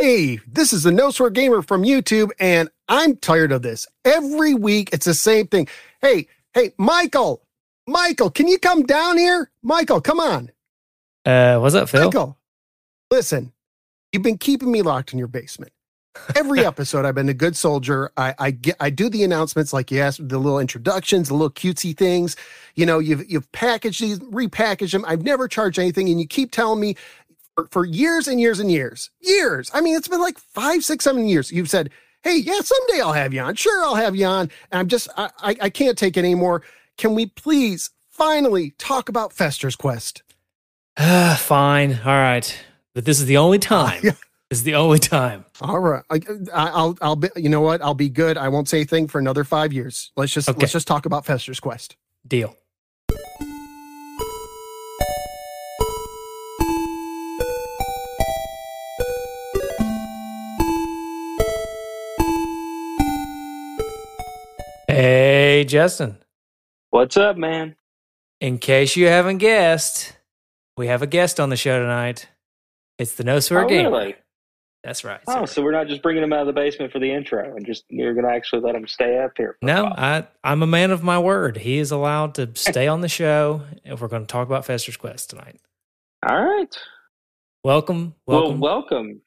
Hey, this is the No Swear Gamer from YouTube, and I'm tired of this. Every week, it's the same thing. Hey, hey, Michael, Michael, can you come down here? Michael, come on. Uh, what's up, Phil? Michael, listen, you've been keeping me locked in your basement. Every episode, I've been a good soldier. I, I get, I do the announcements like you asked, the little introductions, the little cutesy things. You know, you've you've packaged these, repackaged them. I've never charged anything, and you keep telling me for, years and years and years, years. I mean, it's been like five, six, seven years. You've said, "Hey, yeah, someday I'll have you on. Sure, I'll have you on." And I'm just, I, I, I can't take it anymore. Can we please finally talk about Fester's Quest? Uh, fine. All right. But this is the only time. Yeah. This is the only time. All right, I- I'll, I'll be. You know what? I'll be good. I won't say a thing for another five years. Let's just, Okay. let's just talk about Fester's Quest. Deal. Hey, Justin. What's up, man? In case you haven't guessed, we have a guest on the show tonight. It's the No Swear oh, Gamer. really? That's right. Oh, so we're not just bringing him out of the basement for the intro, and just you're going to actually let him stay up here. No. I, I'm a man of my word. He is allowed to stay on the show, and we're going to talk about Fester's Quest tonight. All right. Welcome, Well, welcome. welcome.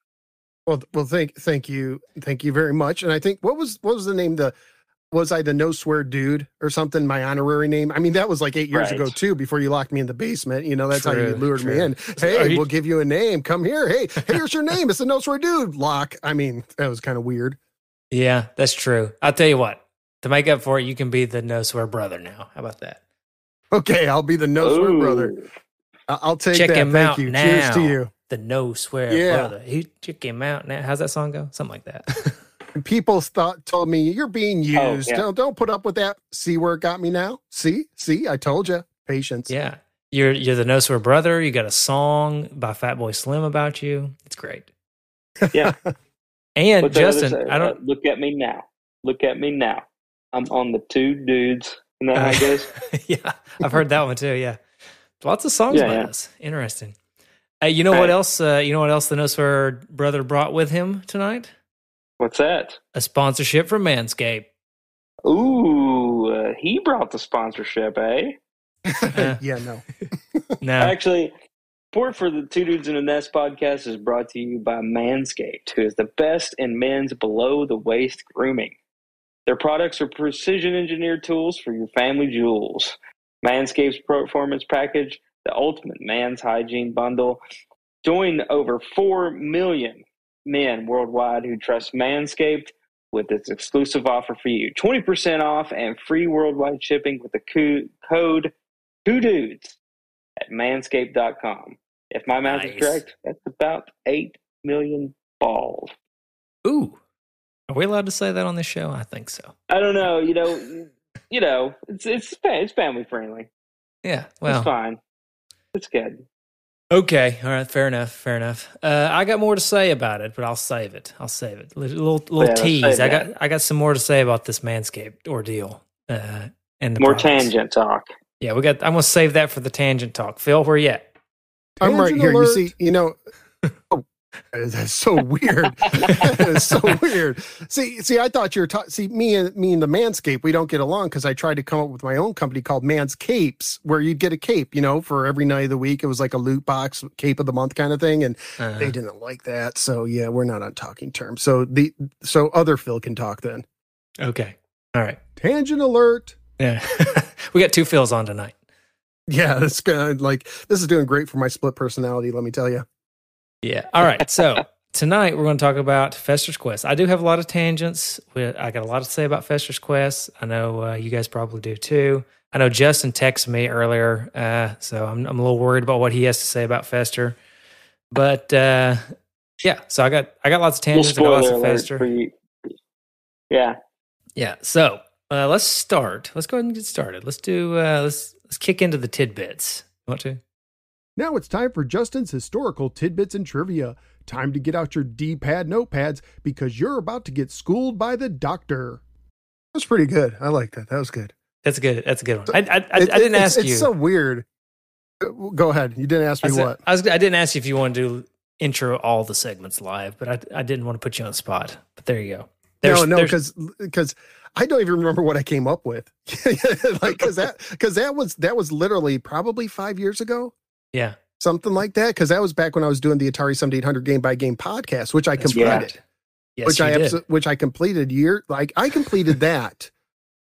Well, well, thank, thank you, thank you very much. And I think what was, what was the name? The was I the no swear dude or something? My honorary name. I mean, that was like eight years Right. ago too. Before you locked me in the basement, you know, that's how you True, lured me in. Hey, you- we'll give you a name. Come here. Hey, here's your name. It's the no swear dude. Lock. I mean, that was kind of weird. yeah, that's true. I'll tell you what. To make up for it, you can be the No Swear brother now. How about that? Okay, I'll be the no swear brother. Ooh. I- I'll take Check that. him Thank out you. Cheers to you. The No Swear Yeah. brother. He check him out now. How's that song go? Something like that. And people thought told me you're being Oh, used. yeah. Don't don't put up with that. See where it got me now. See, see, I told you. Patience. yeah, you're you're the No Swear brother. You got a song by Fatboy Slim about you. It's great. Yeah. And What's Justin, say? I don't. Uh, look at me now. Look at me now. I'm on the two dudes. You know how it goes? yeah, I've heard that one too. Yeah, lots of songs Yeah, by yeah. us. Interesting. Hey, you know what else? Uh, you know what else the No Swear brother brought with him tonight? What's that? A sponsorship from Manscaped. Ooh, uh, he brought the sponsorship, eh? Yeah. yeah, no. No, Actually, support for the Two Dudes in a Nest podcast is brought to you by Manscaped, who is the best in men's below the waist grooming. Their products are precision engineered tools for your family jewels. Manscaped's Performance Package, the ultimate man's hygiene bundle. Join over 4 million men worldwide who trust Manscaped with its exclusive offer for you 20% off and free worldwide shipping with the co- code two dudes at manscaped.com. If my math Nice. is correct, that's about 8 million balls. Ooh, are we allowed to say that on this show? I think so. I don't know, you know, you know, it's it's it's family friendly. Yeah. Well, it's fine. It's good. Okay. All right. Fair enough. Fair enough. Uh, I got more to say about it, but I'll save it. I'll save it. Little little, little Yeah, tease. I got I got some more to say about this Manscaped ordeal. Uh, and the More products. tangent talk. Yeah, we got. I'm gonna save that for the tangent talk. Phil, where you at? I'm right Tangent here. You see, you know. Oh, that's so weird. that is so weird. See, see, I thought you were ta- see me and me and the Manscape. We don't get along because I tried to come up with my own company called Man's Capes, where you'd get a cape, you know, for every night of the week. It was like a loot box cape of the month kind of thing, and Uh, they didn't like that. So yeah, we're not on talking terms. So the so other Phil can talk then. okay. All right. Tangent alert. Yeah. we got two Phils on tonight. Yeah, that's good. Like this is doing great for my split personality. Let me tell you. Yeah. All right. So tonight we're going to talk about Fester's Quest. I do have a lot of tangents. I got a lot to say about Fester's Quest. I know uh, you guys probably do too. I know Justin texted me earlier, uh, so I'm, I'm a little worried about what he has to say about Fester. But uh, yeah, so I got I got lots of tangents. I got lots of Fester. Yeah. Yeah. So uh, let's start. Let's go ahead and get started. Let's do. Uh, let's let's kick into the tidbits. You want to? Now it's time for Justin's historical tidbits and trivia. Time to get out your D-pad notepads because you're about to get schooled by the doctor. That's pretty good. I like that. That was good. That's a good. That's a good one. I I, I, It- I didn't it's- ask you. It's so weird. Uh, Go ahead. You didn't ask I, me said- what. I was. I didn't ask you if you want to do intro all the segments live, but I, I didn't want to put you on the spot. But there you go. no, no, because because I don't even remember what I came up with. like because that because that was that was literally probably five years ago. Yeah, something like that. Because that was back when I was doing the Atari Seventy Eight Hundred game by game podcast, which I That's completed. right. Yes, which I abso- which I completed year like I completed that.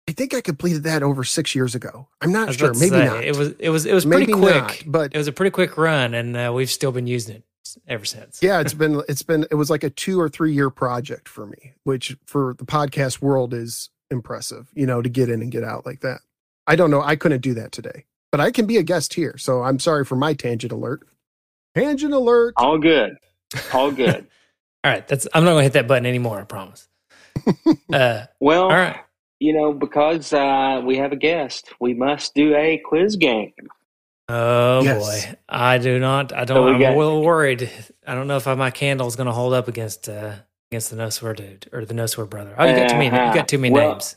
I think I completed that over six years ago. I'm not sure. Maybe say, not. It was it was it was pretty quick. not, but it was a pretty quick run, and uh, we've still been using it ever since. yeah, it's been it's been it was like a two or three year project for me, which for the podcast world is impressive. You know, to get in and get out like that. I don't know. I couldn't do that today, but I can be a guest here. So I'm sorry for my tangent alert. Tangent alert. All good. All good. All right, that's I'm not going to hit that button anymore. I promise. uh, well, all right. you know, because uh, we have a guest, we must do a quiz game. Oh Yes. boy, I do not. I don't. So I'm got- a little worried. I don't know if my candle is going to hold up against uh, against the no swear dude or the no swear brother. Oh, you got too many. You Uh-huh. got too many Well, names.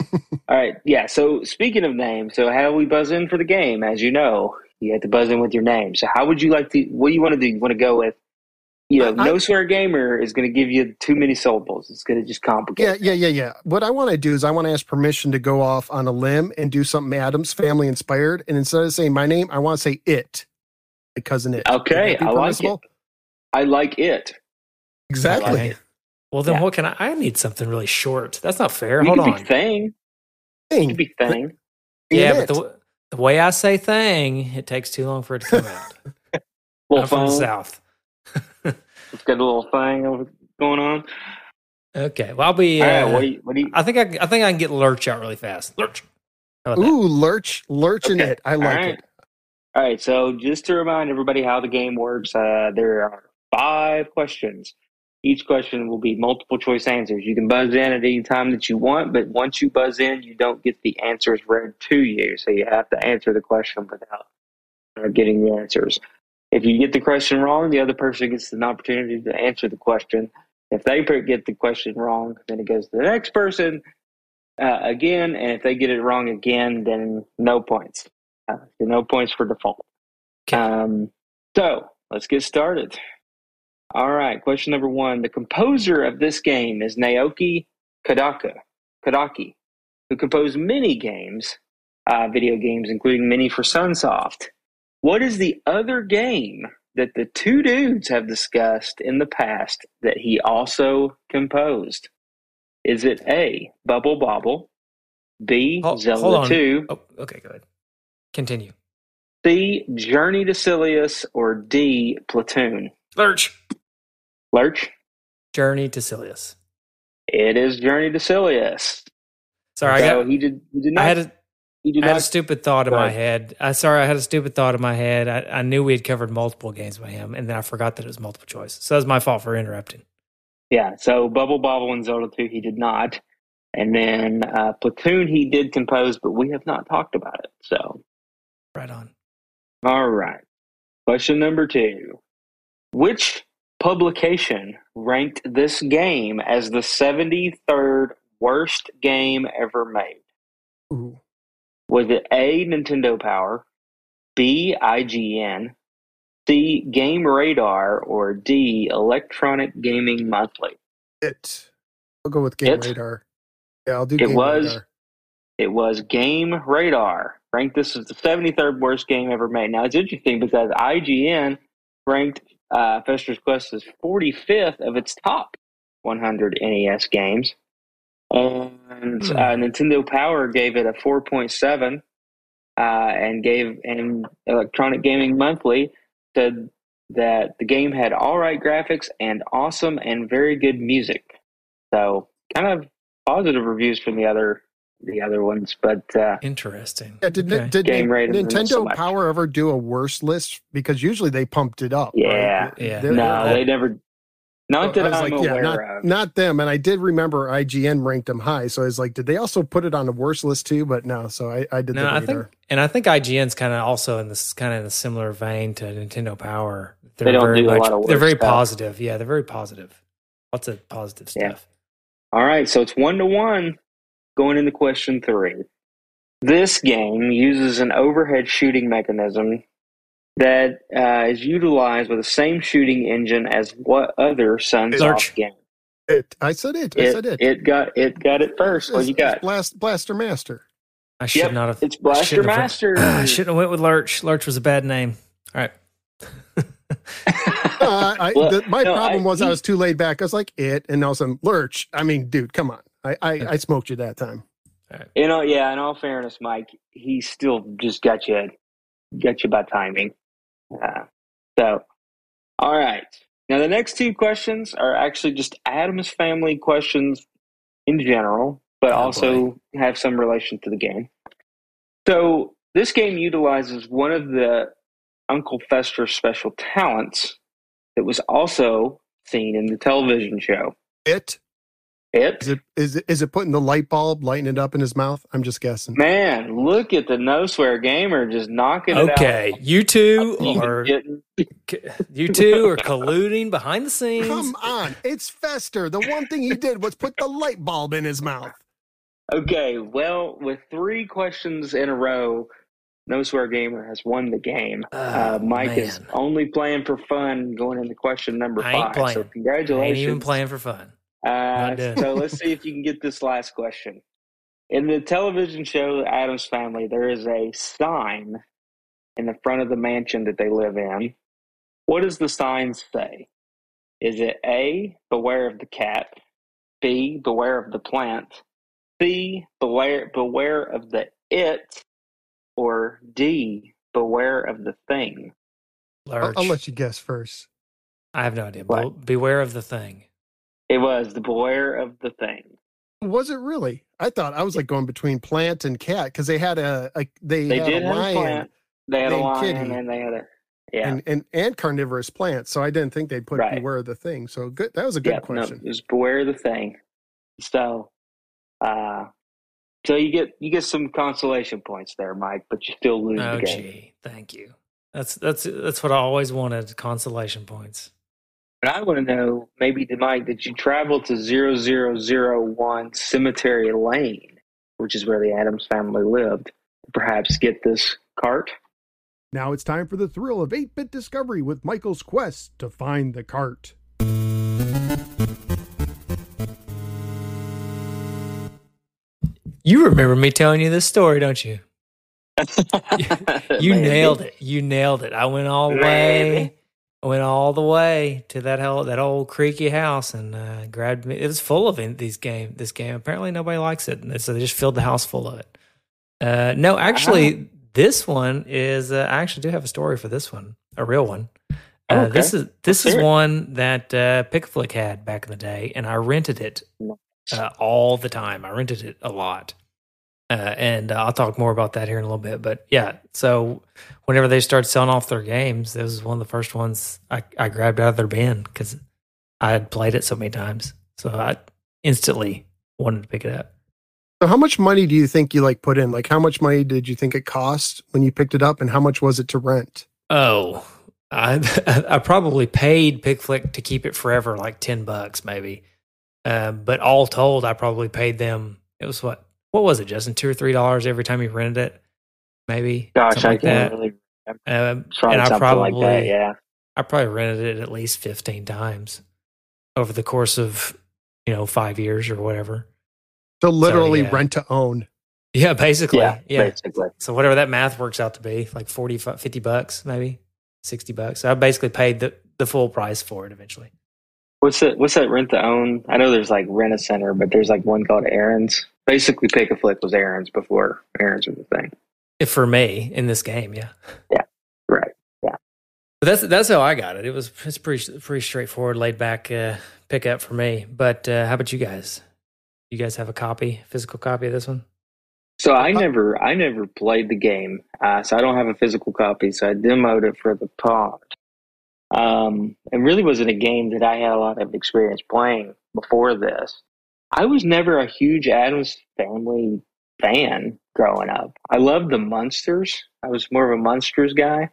All right. Yeah. So speaking of names, so how do we buzz in for the game? As you know, you have to buzz in with your name. So how would you like to? What do you want to do? You want to go with? You know, I- no swear gamer is going to give you too many syllables. It's going to just complicate. Yeah, yeah, yeah, yeah. What I want to do is I want to ask permission to go off on a limb and do something Addams family inspired. And instead of saying my name, I want to say it. My cousin it. Okay, I like permissible? I like it. Exactly. I like it. Well, then Yeah. what can I? I need something really short. That's not fair. You Hold could on. be thing. You Thing. could be thing. yeah, It. but the, the way I say thing, it takes too long for it to come out. Little I'm from the south. It's got a little thing over- going on. Okay, well I'll be. Uh, right. What do you? What do you? I think I, I think I can get lurch out really fast. Lurch. How about that? Ooh, lurch, lurching Okay. it. I like All right. it. All right. So just to remind everybody how the game works, uh, there are five questions. Each question will be multiple choice answers. You can buzz in at any time that you want, but once you buzz in, you don't get the answers read to you. So you have to answer the question without uh, getting the answers. If you get the question wrong, the other person gets an opportunity to answer the question. If they get the question wrong, then it goes to the next person uh, again. And if they get it wrong again, then no points. Uh, no points for default. Okay. Um, so let's get started. All right, question number one. The composer of this game is Naoki Kadaka, Kadaki, who composed many games, uh, video games, including many for Sunsoft. What is the other game that the two dudes have discussed in the past that he also composed? Is it A, Bubble Bobble, B, Hol- Zelda hold 2, Oh, okay, go ahead. Continue. C, Journey to Silius, or D, Platoon? Lurch. Lurch? Journey to Silius. It is Journey to Silius. Sorry, so I got. he did. He did not. I had a, I had a stupid thought in my head. I sorry, I had a stupid thought in my head. I, I knew we had covered multiple games by him, and then I forgot that it was multiple choice. So that's my fault for interrupting. Yeah. So Bubble Bobble and Zelda Two, he did not. And then uh, Platoon, he did compose, but we have not talked about it. So, Right on. all right. Question number two: Which publication ranked this game as the seventy-third worst game ever made? Ooh. Was it A, Nintendo Power, B, IGN, C, Game Radar, or D, Electronic Gaming Monthly? It. I'll go with Game It? Radar. Yeah, I'll do It Game was- Radar. It was Game Radar. Ranked this as the 73rd worst game ever made. Now, it's interesting because IGN ranked uh, Fester's Quest is 45th of its top 100 NES games. And Hmm. uh, Nintendo Power gave it a 4.7 uh, and gave and Electronic Gaming Monthly said that the game had all right graphics and awesome and very good music. So kind of positive reviews from the other the other ones, but uh, Interesting. Yeah, did, Okay. did Game Nin- Nintendo so. Power ever do a worse list? Because usually they pumped it up. right? Yeah. Yeah. They're- no, they're- they never. Not that I was I'm like, yeah, aware not, of. not them. And I did remember IGN ranked them high. So I was like, did they also put it on the worst list too? But no, so I, I did No, the I think, and I think IGN's kind of also in this kind of in a similar vein to Nintendo Power. They're They don't very do a lot of they're very stuff. positive. Yeah, they're very positive. Lots of positive Yeah. stuff. All right, so it's one to one going into question three. This game uses an overhead shooting mechanism that uh, is utilized with the same shooting engine as what other Sons Lurch. off game? It. I said it. I It, said it. it got it got it first. What It's- you got? it's Blast, Blaster Master. I should Yep, not have. It's Blaster shouldn't have- Master. I shouldn't have went with Lurch. Lurch was a bad name. All right. Uh, I, Well, the, my no, problem I- was I was too laid back. I was like it, and also Lurch. I mean, dude, come on. I, I, I smoked you that time. You know, yeah. In all fairness, Mike, he still just got you, got you by timing. Uh, so, all right. Now the next two questions are actually just Addams family questions in general, but Oh, also have some relation to the game. So this game utilizes one of the Uncle Fester special talents that was also seen in the television show. It It is it is it is it putting the light bulb, lighting it up in his mouth? I'm just guessing. Man, look at the no swear gamer just knocking it out. Okay, you two are you two are colluding behind the scenes. Come on, it's Fester. The one thing he did was put the light bulb in his mouth. Okay, well, with three questions in a row, No Swear Gamer has won the game. Oh, uh, Mike is only playing for fun going into question number I ain't five. playing. So I ain't congratulations. even playing for fun. Uh, so let's see if you can get this last question. In the television show Addams Family, there is a sign in the front of the mansion that they live in. What does the sign say? Is it A, beware of the cat, B, beware of the plant, C, beware, beware of the it, or D, beware of the thing? I'll, Lurch. I'll let you guess first. I have no idea. What? Be- beware of the thing. It was the Boyer of the thing. Was it really? I thought I was like going between plant and cat because they had a, a they, They had did a have lion plant. They had a lion Kitty. and they had a yeah. and, and and carnivorous plants. So I didn't think they'd put Right. beware of the thing. So good. That was a good yeah, question. No, just beware of the thing. So, uh, so you get you get some consolation points there, Mike, but you still lose Oh the game. gee, thank you. That's that's that's what I always wanted. Consolation points. But I want to know, maybe to Mike, did you travel to 0001 Cemetery Lane, which is where the Addams family lived, to perhaps get this cart? Now it's time for the thrill of 8 bit discovery with Michael's quest to find the cart. You remember me telling you this story, don't you? You Maybe. nailed it. You nailed it. I went all the way. I went all the way to that hell, that old creaky house and uh, grabbed me. It was full of in, these game. This game. Apparently, nobody likes it, so they just filled the house full of it. Uh, no, actually, this one is. Uh, I actually do have a story for this one, a real one. Uh, Oh, Okay. This is this Let's is one that uh, Pickflick had back in the day, and I rented it uh, all the time. I rented it a lot. Uh, and uh, I'll talk more about that here in a little bit. But yeah, so whenever they started selling off their games, this was one of the first ones I, I grabbed out of their bin because I had played it so many times. So I instantly wanted to pick it up. So how much money do you think you like put in? Like how much money did you think it cost when you picked it up and how much was it to rent? Oh, I I probably paid Pickflick to keep it forever, like ten bucks maybe. Um, but all told, I probably paid them. It was what? What was it, Justin? Two or three dollars every time you rented it, maybe. Gosh, something I like can't that. really Um, and I probably, like that. Yeah. I probably rented it at least fifteen times over the course of you know five years or whatever. So literally yeah. rent to own. Yeah, basically. Yeah, Yeah. basically. So whatever that math works out to be, like 40, 50 bucks, maybe 60 bucks. So I basically paid the, the full price for it eventually. What's that? What's that rent to own? I know there's like rent a center, but there's like one called Aaron's. Basically, pick a flick was Aaron's before Aaron's was a thing. If for me in this game, yeah. Yeah, right. But that's that's how I got it. It was it's pretty pretty straightforward, laid back uh, pickup for me. But uh, how about you guys? You guys have a copy, physical copy of this one? So I never, I never played the game, uh, so I don't have a physical copy. So I demoed it for the pod. Um, it really wasn't a game that I had a lot of experience playing before this. I was never a huge Addams Family fan growing up. I loved the Munsters. I was more of a Munsters guy.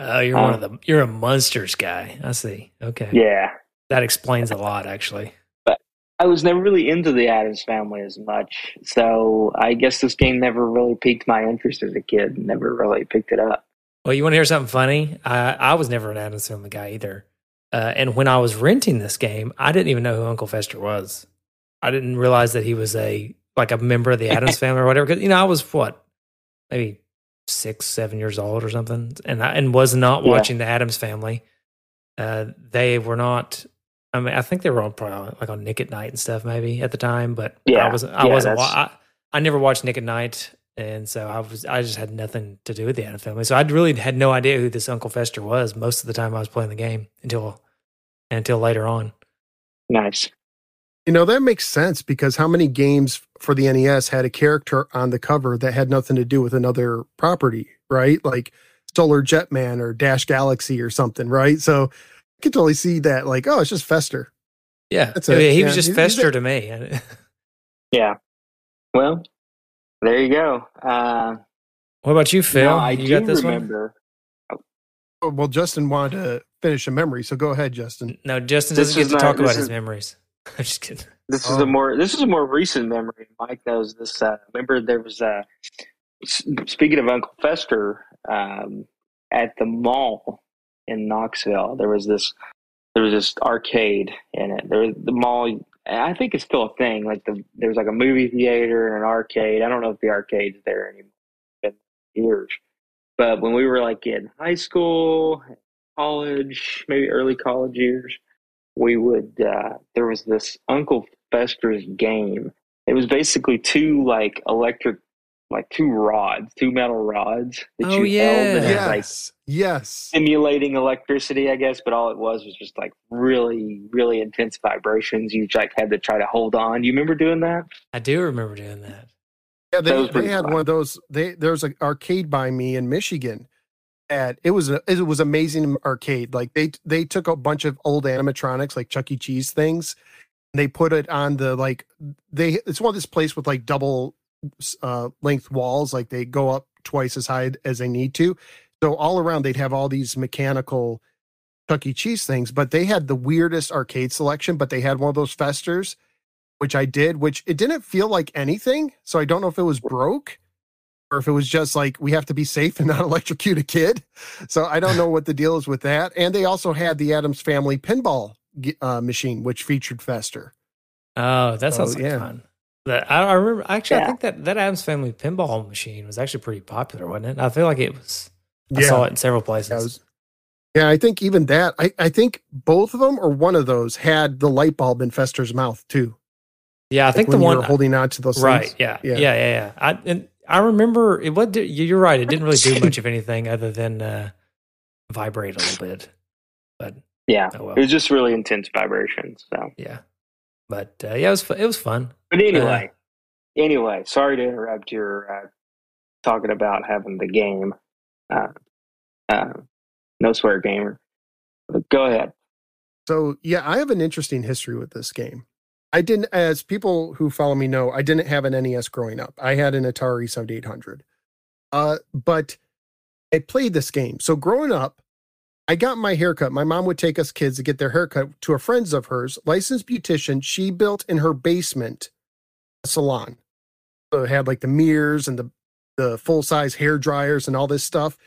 Oh, you're one of Uh, the you're a monsters guy. I see. Okay, Yeah, that explains a lot, actually. But I was never really into the Addams Family as much, so I guess this game never really piqued my interest as a kid. Never really picked it up. Well, you want to hear something funny? I, I was never an Addams Family guy either. Uh, and when I was renting this game, I didn't even know who Uncle Fester was. I didn't realize that he was a like a member of the Addams family or whatever. Because you know, I was what maybe six, seven years old or something, and I, and was not Yeah. watching the Addams family. Uh, they were not. I mean, I think they were on probably like on Nick at Night and stuff maybe at the time, but Yeah. I wasn't. I Yeah, wasn't. I, I never watched Nick at Night, and so I was. I just had nothing to do with the Addams family, so I really had no idea who this Uncle Fester was most of the time I was playing the game until until later on. Nice. You know, that makes sense because how many games for the NES had a character on the cover that had nothing to do with another property, right? Like Solar Jetman or Dash Galaxy or something, right? So I could totally see that, like, oh, it's just Fester. Yeah, That's I mean, it. he Yeah, was just he's- he's Fester a- to me. Yeah. Well, there you go. Uh, What about you, Phil? now I you do got this remember. Oh, well, Justin wanted to finish a memory, so go ahead, Justin. No, Justin This doesn't get to not- talk about this his memories. I'm just kidding. This is Oh. a more this is a more recent memory. Mike knows this. Uh, remember, there was a speaking of Uncle Fester um, at the mall in Knoxville. There was this there was this arcade in it. There was the mall. I think it's still a thing. Like the there was like a movie theater and an arcade. I don't know if the arcade's there anymore. Years. But when we were like in high school, college, maybe early college years, we would uh, there was this Uncle Fester's game. It was basically two like electric, like two rods, two metal rods that Oh, you held, and it Yeah. was like Yes. Yes. simulating electricity, I guess. But all it was was just like really, really intense vibrations. You like had to try to hold on. You remember doing that? I do remember doing that. Yeah, they, was they pretty had fun. one of those. They there was an arcade by me in Michigan. At it was a it was amazing arcade. Like they they took a bunch of old animatronics, like Chuck E. Cheese things, and they put it on the like they. It's one of this place with like double uh length walls. Like they go up twice as high as they need to. So all around they'd have all these mechanical Chuck E. Cheese things, but they had the weirdest arcade selection. But they had one of those festers which I did, which it didn't feel like anything. So I don't know if it was broke or if it was just like we have to be safe and not electrocute a kid. So I don't know what the deal is with that. And they also had the Addams Family pinball uh, machine, which featured Fester. Oh, that sounds like yeah. fun. That, I, I remember actually. I think that that Addams Family pinball machine was actually pretty popular, wasn't it? I feel like it was. I saw it in several places. Yeah, was- yeah, I think even that, I, I think both of them or one of those had the light bulb in Fester's mouth too. yeah, I Like think the when you one were holding on to those right. things. Yeah, Yeah. yeah, yeah, yeah. I and I remember it. What you're right. It didn't really do much of anything other than uh, vibrate a little bit. But Yeah, oh well. it was just really intense vibrations. So, yeah, but uh, yeah, it was it was fun. but anyway, anyway, sorry to interrupt your uh, talking about having the game. Uh, uh, no swear gamer. But go ahead. So yeah, I have an interesting history with this game. I didn't, as people who follow me know, I didn't have an NES growing up. I had an Atari 7800. Uh, but I played this game. So growing up, I got my haircut. My mom would take us kids to get their haircut to a friend's of hers, licensed beautician. She built in her basement a salon. So it had like the mirrors and the the full size hair dryers and all this stuff.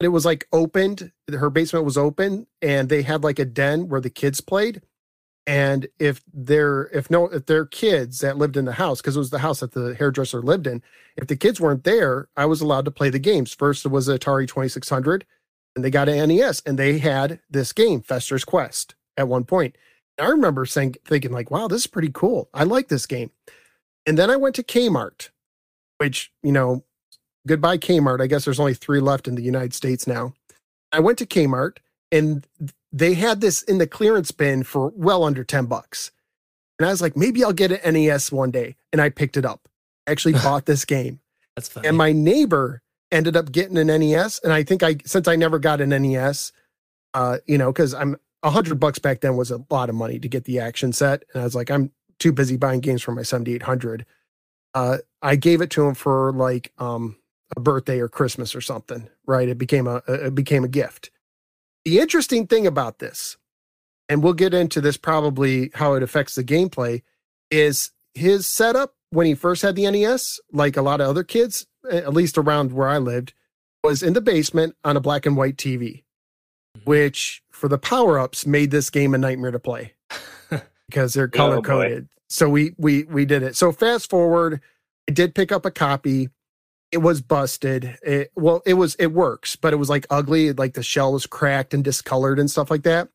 And it was like opened. Her basement was open, and they had like a den where the kids played. And if they're if no if they're kids that lived in the house, because it was the house that the hairdresser lived in, if the kids weren't there, I was allowed to play the games. First, it was Atari 2600, and they got an NES, and they had this game, Fester's Quest, at one point. And I remember saying, thinking like, "Wow, this is pretty cool. I like this game." And then I went to Kmart, which you know, goodbye Kmart. I guess there's only three left in the United States now. I went to Kmart, and they had this in the clearance bin for well under 10 bucks. And I was like, maybe I'll get an NES one day. And I picked it up. I actually bought this game. That's funny. And my neighbor ended up getting an NES. And I think I, since I never got an NES, uh, you know, because I'm a hundred bucks back then was a lot of money to get the action set. And I was like, I'm too busy buying games for my 7800. Uh, I gave it to him for like um, a birthday or Christmas or something, right? It became a, it became a gift. The interesting thing about this, and we'll get into this probably how it affects the gameplay, is his setup when he first had the NES, like a lot of other kids, at least around where I lived, was in the basement on a black and white TV, mm-hmm. which for the power ups made this game a nightmare to play because they're Oh, color coded. so we we we did it. So fast forward, I did pick up a copy. It was busted. It, well, it was it works, but it was like ugly. Like the shell was cracked and discolored and stuff like that.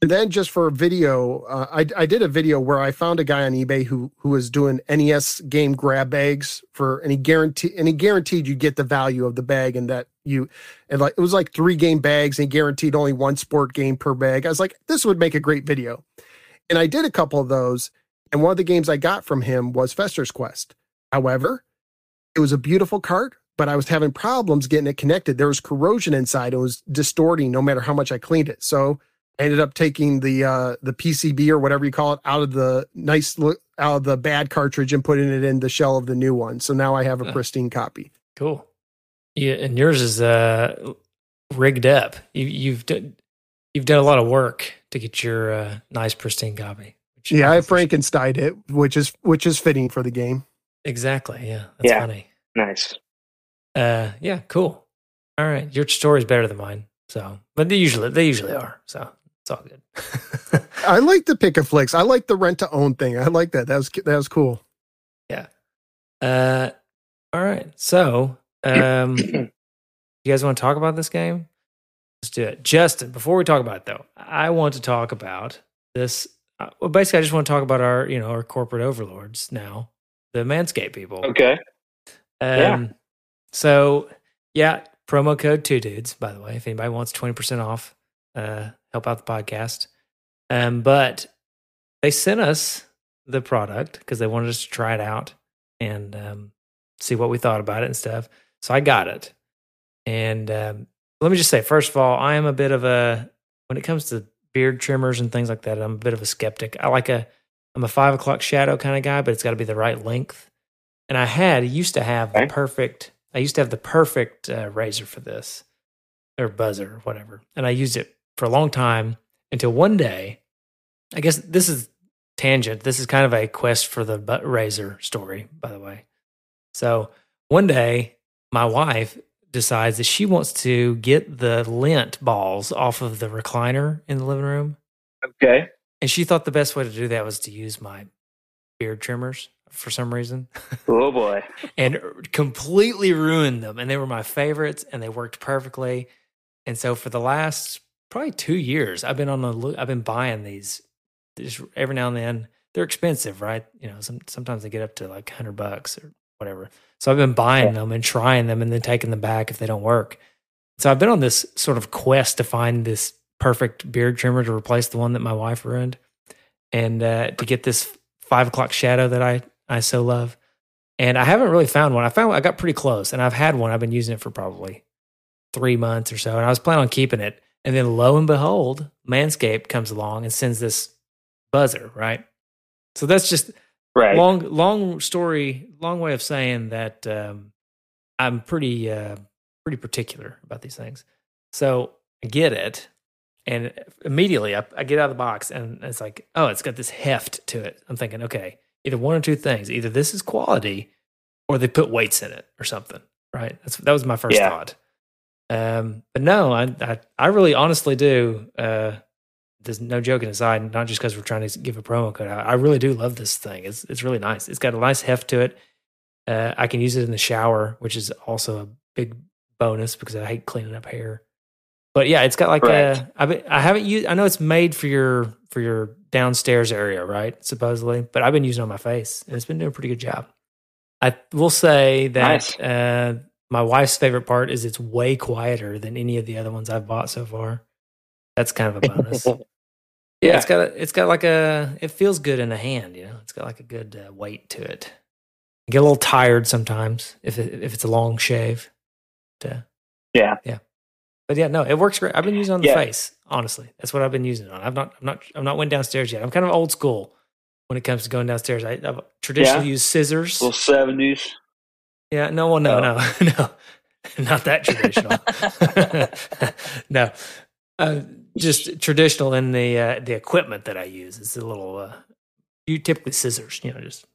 And then just for a video, uh, I I did a video where I found a guy on eBay who who was doing NES game grab bags for he guarantee and he guaranteed you get the value of the bag and that you and like it was like three game bags and he guaranteed only one sport game per bag. I was like, this would make a great video. And I did a couple of those, and one of the games I got from him was Fester's Quest. However, it was a beautiful cart, but I was having problems getting it connected. There was corrosion inside. It was distorting no matter how much I cleaned it. So I ended up taking the uh the PCB or whatever you call it out of the nice look out of the bad cartridge and putting it in the shell of the new one. So now I have a Huh. pristine copy. Cool. Yeah, and yours is uh, rigged up. You, you've done you've done a lot of work to get your uh, nice pristine copy. which Yeah, I appreciate. Frankenstein it, which is which is fitting for the game. Exactly. Yeah, that's Yeah. funny. Nice. Uh, yeah, cool. All right, your story's better than mine. So, but they usually they usually are. So it's all good. I like the pick of flicks. I like the rent to own thing. I like that. That was that was cool. Yeah. Uh, all right. So, um, you guys want to talk about this game? Let's do it. Justin, before we talk about it though, I want to talk about this. Uh, well, basically, I just want to talk about our, you know, our corporate overlords now, the Manscaped people. Okay. Um, Yeah. So, yeah, promo code two dudes, by the way, if anybody wants 20% off, uh, help out the podcast. Um, but they sent us the product because they wanted us to try it out and um, see what we thought about it and stuff. So I got it. And um, let me just say, first of all, I am a bit of a, when it comes to beard trimmers and things like that, I'm a bit of a skeptic. I like a, I'm a five o'clock shadow kind of guy, but it's got to be the right length. And I had used to have the perfect. I used to have the perfect uh, razor for this, or buzzer, or whatever. And I used it for a long time until one day. I guess this is tangent. This is kind of a quest for the bu- razor story, by the way. So one day, my wife decides that she wants to get the lint balls off of the recliner in the living room. Okay. And she thought the best way to do that was to use my beard trimmers for some reason Oh boy. and completely ruined them. And they were my favorites and they worked perfectly. And so for the last probably two years, I've been on the look, I've been buying these just every now and then. They're expensive, right? You know, some, sometimes they get up to like hundred bucks or whatever. So I've been buying Yeah. them and trying them and then taking them back if they don't work. So I've been on this sort of quest to find this perfect beard trimmer to replace the one that my wife ruined, and uh, to get this five o'clock shadow that I I so love. And I haven't really found one. I found I got pretty close, and I've had one. I've been using it for probably three months or so, and I was planning on keeping it. And then lo and behold, Manscaped comes along and sends this buzzer, right? So that's just Right. long long story long way of saying that um, i'm pretty uh, pretty particular about these things so i get it and immediately I, I get out of the box and it's like oh it's got this heft to it i'm thinking okay either one or two things either this is quality or they put weights in it or something right that's that was my first Yeah. thought um, but no I, I i really honestly do uh there's no joking aside, not just because we're trying to give a promo code out. I really do love this thing. It's it's really nice. It's got a nice heft to it. Uh, I can use it in the shower, which is also a big bonus because I hate cleaning up hair. But yeah, it's got like Correct. a. I been, I haven't used. I know it's made for your for your downstairs area, right? Supposedly, but I've been using it on my face, and it's been doing a pretty good job. I will say that Nice. uh, my wife's favorite part is it's way quieter than any of the other ones I've bought so far. That's kind of a bonus. Yeah, Yeah. it's got a, it's got like a it feels good in the hand, you know. It's got like a good uh, weight to it. I get a little tired sometimes if it, if it's a long shave. But, uh, Yeah. yeah. But yeah, no, it works great. I've been using it on the Yeah. face. Honestly, that's what I've been using it on. I've not I'm not I'm not went downstairs yet. I'm kind of old school when it comes to going downstairs. I, I've traditionally Yeah. used scissors. Little seventies. Yeah, no, well, no, Oh. no, no, not that traditional. no, uh, just traditional in the uh, the equipment that I use. It's a little, uh, you typically scissors, you know, just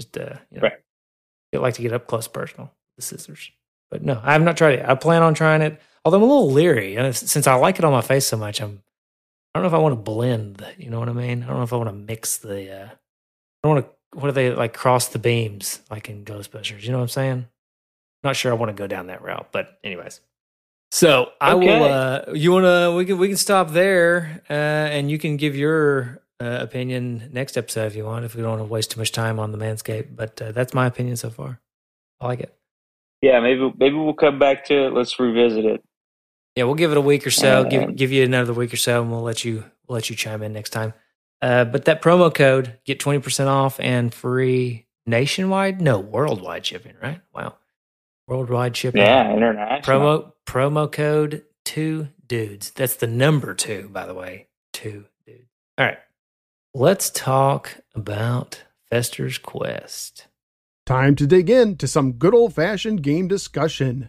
just uh, you know, Right. you like to get up close personal the scissors. But no, I have not tried it. I plan on trying it. Although I'm a little leery, and since I like it on my face so much, I'm. I don't know if I want to blend. You know what I mean? I don't know if I want to mix the. Uh, I don't want to. What are they like? Cross the beams like in Ghostbusters. You know what I'm saying? Not sure I want to go down that route, but anyways. So I Okay. will. Uh, you want to? We can. We can stop there, uh, and you can give your uh, opinion next episode if you want. If we don't want to waste too much time on the Manscaped, but uh, that's my opinion so far. I like it. Yeah, maybe maybe we'll come back to it. Let's revisit it. Yeah, we'll give it a week or so. Uh, give give you another week or so, and we'll let you we'll let you chime in next time. Uh, but that promo code get twenty percent off and free nationwide, no worldwide shipping. Right? Wow, worldwide shipping. Yeah, international. Promo promo code two dudes. That's the number two, by the way. Two dudes. All right. Let's talk about Fester's Quest. Time to dig in to some good old fashioned game discussion.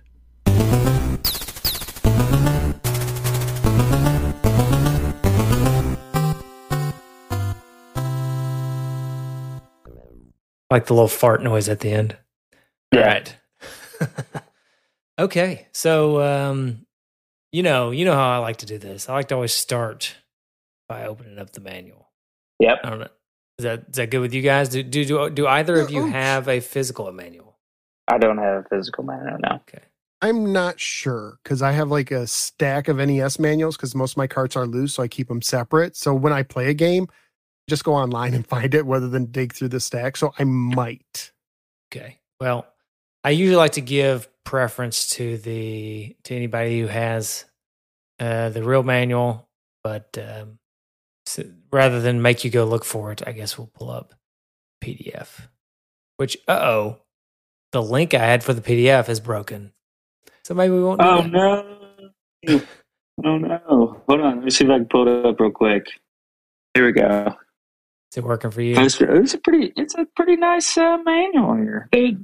Like the little fart noise at the end. Yeah. All right. okay. So um you know, you know how I like to do this. I like to always start by opening up the manual. Yep. I don't know. Is that is that good with you guys? Do do do, do either of you have a physical manual? I don't have a physical manual now. Okay. I'm not sure because I have like a stack of NES manuals because most of my carts are loose, so I keep them separate. So when I play a game, just go online and find it rather than dig through the stack. So I might. Okay. Well, I usually like to give preference to the to anybody who has uh, the real manual, but um, so rather than make you go look for it, I guess we'll pull up PDF. Which, uh oh, the link I had for the PDF is broken, so maybe we won't. Do Oh that. no! Oh no! Hold on. Let me see if I can pull it up real quick. Here we go. Is it working for you? It's, it's a pretty. It's a pretty nice uh, manual here. The,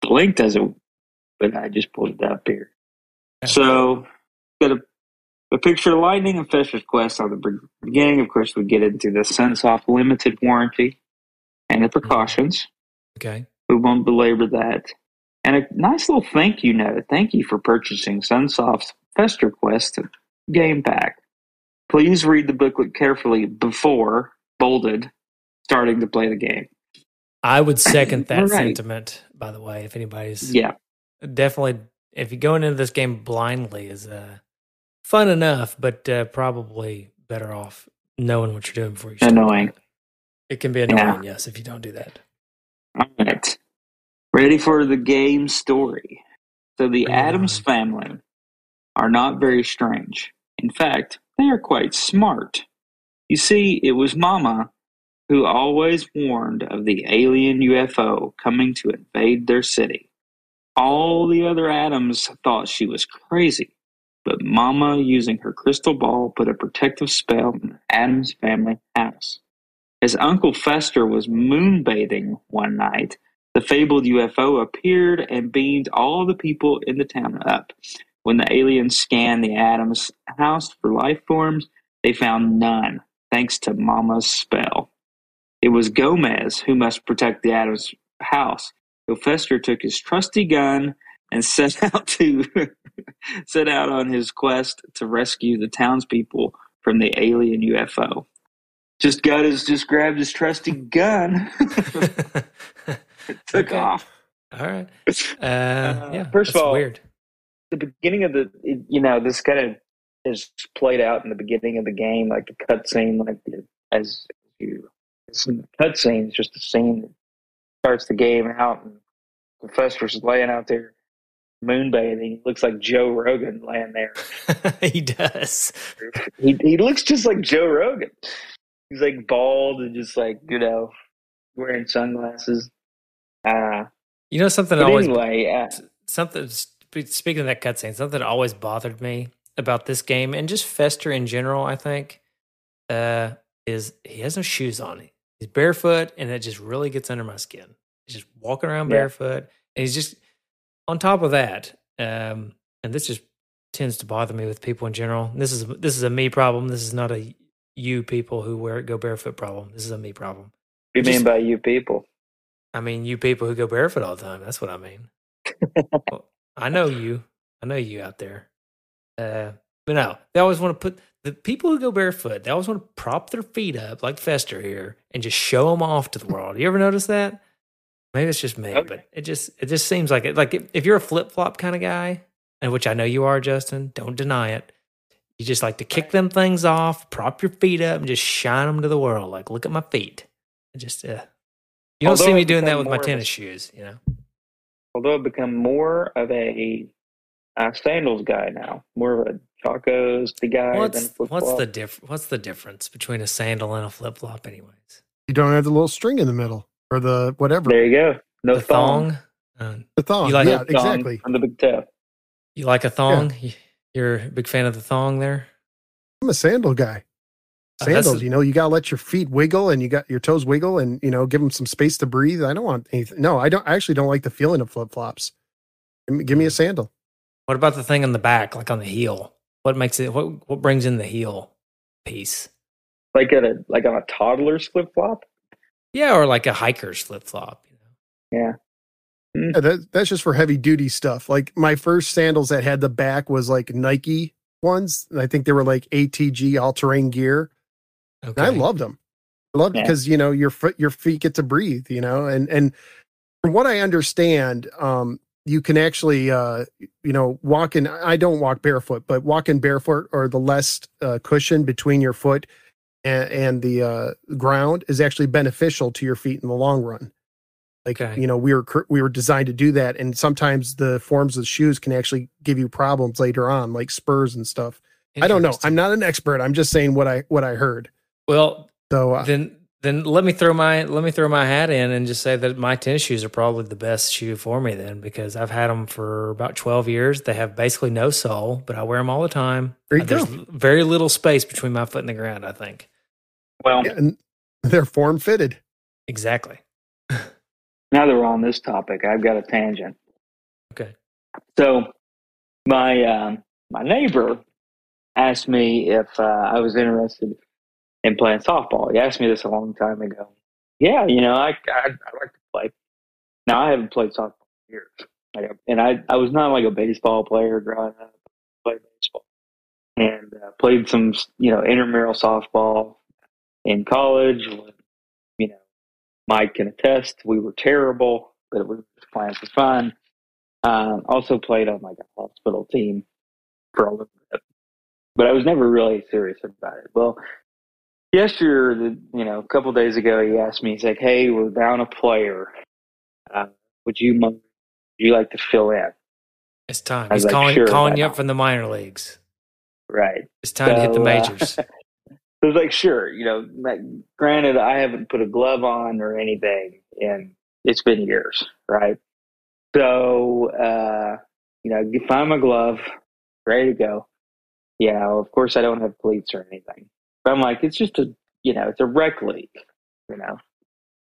the link doesn't, but I just pulled it up here. So, got a, a picture of Lightning and Fester's Quest on the beginning. Of course, we get into the Sunsoft limited warranty and the precautions. Okay. We won't belabor that. And a nice little thank you note. Thank you for purchasing Sunsoft's Fester Quest game pack. Please read the booklet carefully before, bolded, starting to play the game. I would second that right. sentiment. By the way, if anybody's Yeah. definitely if you're going into this game blindly is uh fun enough but uh, probably better off knowing what you're doing before you start Annoying. it. it can be annoying yes if you don't do that All right. Ready for the game story. So, the it Addams on. family are not very strange. In fact, they are quite smart. You see, it was Mama who always warned of the alien UFO coming to invade their city. All the other Addams thought she was crazy, but Mama, using her crystal ball, put a protective spell on Addams family house. As Uncle Fester was moonbathing one night, the fabled UFO appeared and beamed all the people in the town up. When the aliens scanned the Addams house for life forms, they found none, thanks to Mama's spell. It was Gomez who must protect the Addams house. So Fester took his trusty gun and set out to set out on his quest to rescue the townspeople from the alien UFO. Just got his just grabbed his trusty gun, took Okay. off. all right uh, yeah first of all- weird the beginning of the you know this kind of is played out in the beginning of the game like the cutscene like as you it's the cutscene is just a scene that starts the game out and professor's laying out there moonbathing. He looks like joe rogan laying there. He does. He, he looks just like joe rogan. He's like bald and just like you know wearing sunglasses. Uh you know something always anyway uh, something speaking of that cutscene, something that always bothered me about this game and just Fester in general, I think, uh, is he has no shoes on. He's barefoot, and it just really gets under my skin. He's just walking around Yeah. barefoot, and he's just on top of that. Um, and this just tends to bother me with people in general. This is this is a me problem. This is not a you people who wear it go barefoot problem. This is a me problem. what do you Just- mean by you people I mean, you people who go barefoot all the time. That's what I mean. well, I know you. I know you out there. Uh, but no, they always want to put the people who go barefoot. They always want to prop their feet up like Fester here and just show them off to the world. You ever notice that? Maybe it's just me, Okay. but it just it just seems like it. Like if, you're a flip flop kind of guy, and which I know you are, Justin. Don't deny it. You just like to kick them things off, prop your feet up, and just shine them to the world. Like, look at my feet. And just uh, you don't see me doing that with my of a- tennis shoes. You know. Although I've become more of a, uh sandals guy now, more of a Chacos the guy What's what's the diff- What's the difference between a sandal and a flip flop, anyways? You don't have the little string in the middle or the whatever. There you go. No the thong. thong. Uh, The thong. You like yeah, No thong exactly. On the big toe. you like a thong? You- You're a big fan of the thong there. I'm a sandal guy. Uh, Sandals, you know, you gotta let your feet wiggle and you got your toes wiggle and you know, give them some space to breathe. I don't want anything. No, I don't. I actually don't like the feeling of flip flops. Give me, give me a sandal. What about the thing on the back, like on the heel? What makes it? What what brings in the heel piece? Like a like on a toddler's flip flop. Yeah, or like a hiker's flip flop. You know? Yeah, that, that's just for heavy duty stuff. Like my first sandals that had the back was like Nike ones. And I think they were like ATG all terrain gear. And I loved them. I loved Yeah. because you know your foot your feet get to breathe. You know, and and from what I understand, um, you can actually uh, you know walk in. I don't walk barefoot, but walking barefoot or the less uh, cushion between your foot and, and the uh, ground is actually beneficial to your feet in the long run. Like Okay. you know, we were we were designed to do that, and sometimes the forms of shoes can actually give you problems later on, like spurs and stuff. I don't know. I'm not an expert. I'm just saying what I what I heard. Well, So uh, then then let me throw my let me throw my hat in and just say that my tennis shoes are probably the best shoe for me then because I've had them for about 12 years. They have basically no sole, but I wear them all the time. There you Uh, There's go. very little space between my foot and the ground, I think. Well, yeah, and they're form fitted. Exactly. now that we're on this topic, I've got a tangent. Okay. So my um, my neighbor asked me if uh, I was interested in playing softball. He asked me this a long time ago. Yeah, you know, I I, I like to play. Now I haven't played softball in years, and I I was not like a baseball player growing up. I played baseball and uh, played some you know intramural softball in college. You know, Mike can attest we were terrible, but we were playing for fun. Um, also played on like a hospital team for a little bit, but I was never really serious about it. Well, yesterday, you know, a couple days ago, he asked me. He's like, "Hey, we're down a player. Uh, would you mind? Would you like to fill in?" It's time. He's like, calling sure, calling you up from the minor leagues. Right. It's time to hit the So, uh, majors. I was like, sure, you know, like, granted, I haven't put a glove on or anything, and it's been years, right? So, uh, you know, find my glove, ready to go. You know, of course, I don't have cleats or anything. But I'm like, it's just a, you know, it's a rec league, you know.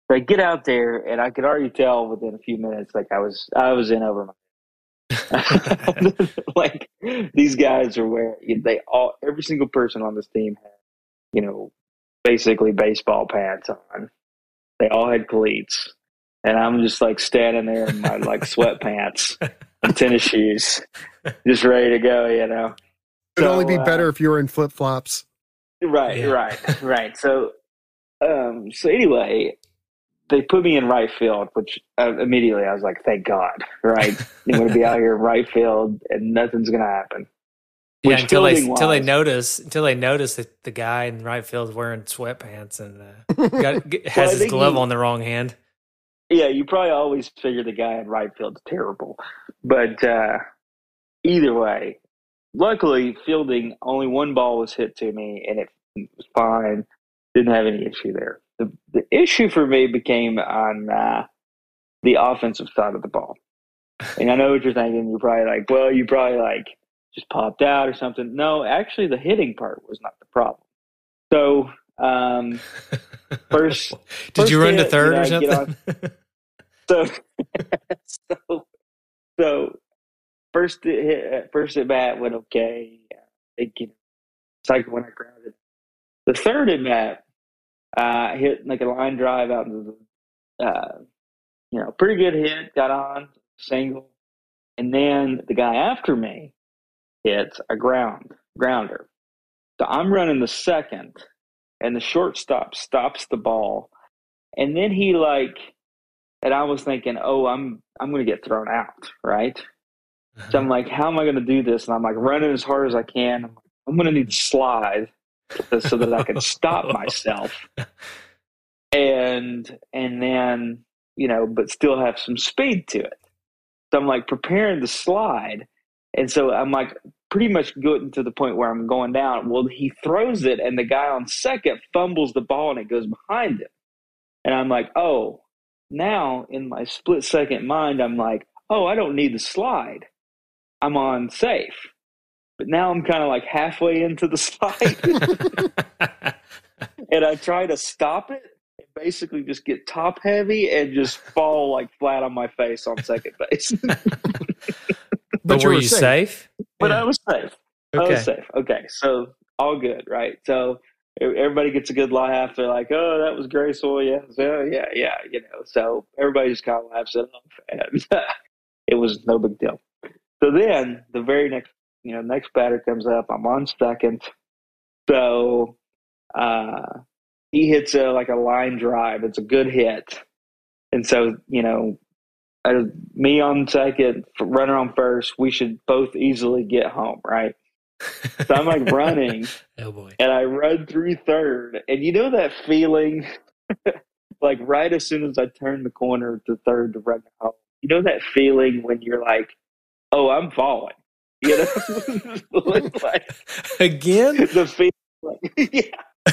So I get out there, and I could already tell within a few minutes, like I was, I was in over my like these guys are where they all every single person on this team had you know basically baseball pants on they all had cleats and i'm just like standing there in my like sweatpants and tennis shoes just ready to go you know It'd So, only be uh, better if you were in flip flops. Right, Yeah. right, right. So, um, so anyway, they put me in right field, which uh, immediately I was like, "Thank God!" Right, I'm going to be out here in right field, and nothing's going to happen. yeah, which until they until they notice until they notice that the guy in right field is wearing sweatpants and uh, got, g- Well, has his glove he- on the wrong hand. Yeah, you probably always figure the guy in right field's terrible, but uh, either way, luckily fielding only one ball was hit to me, and it was fine. Didn't have any issue there. The the issue for me became on uh, the offensive side of the ball, and I know what you're thinking. You're probably like, well, you probably like just popped out or something. No, actually, the hitting part was not the problem. So. Um, First- Did you first run to third you or know, I get something? so so so first hit, first at bat went okay. I think you know, second one I grounded. The third at bat, uh, hit like a line drive out into the, uh, you know, pretty good hit. Got on single. and then the guy after me hits a ground grounder. So I'm running the second, and the shortstop stops the ball, and then he like, and I was thinking, oh, I'm I'm going to get thrown out, right? So I'm like, how am I going to do this? And I'm like running as hard as I can. I'm, like, I'm going to need to slide so that I can stop oh. myself, and and then you know, but still have some speed to it. So I'm like preparing to slide, and so I'm like pretty much getting to the point where I'm going down. Well, he throws it, and the guy on second fumbles the ball, and it goes behind him. And I'm like, oh, now in my split second mind, I'm like, oh, I don't need to slide. I'm on safe. But now I'm kind of like halfway into the slide. and I try to stop it and basically just get top heavy and just fall like flat on my face on second base. but, were, you safe? safe? But yeah. I was safe. Okay. I was safe. Okay. So all good, right? So everybody gets a good laugh. They're like, "Oh, that was graceful." Yeah, so, yeah, yeah. You know, so everybody just kind of laughs it off, and it was no big deal. So then the very next, you know, next batter comes up. I'm on second, so uh, he hits a like a line drive. It's a good hit, and so you know, me on second, runner on first. We should both easily get home, right? So I'm like running, oh boy, and I run through third, and you know that feeling, like right as soon as I turn the corner to third to run home. You know that feeling when you're like, "Oh, I'm falling," you know, like, again. The feeling, like, yeah.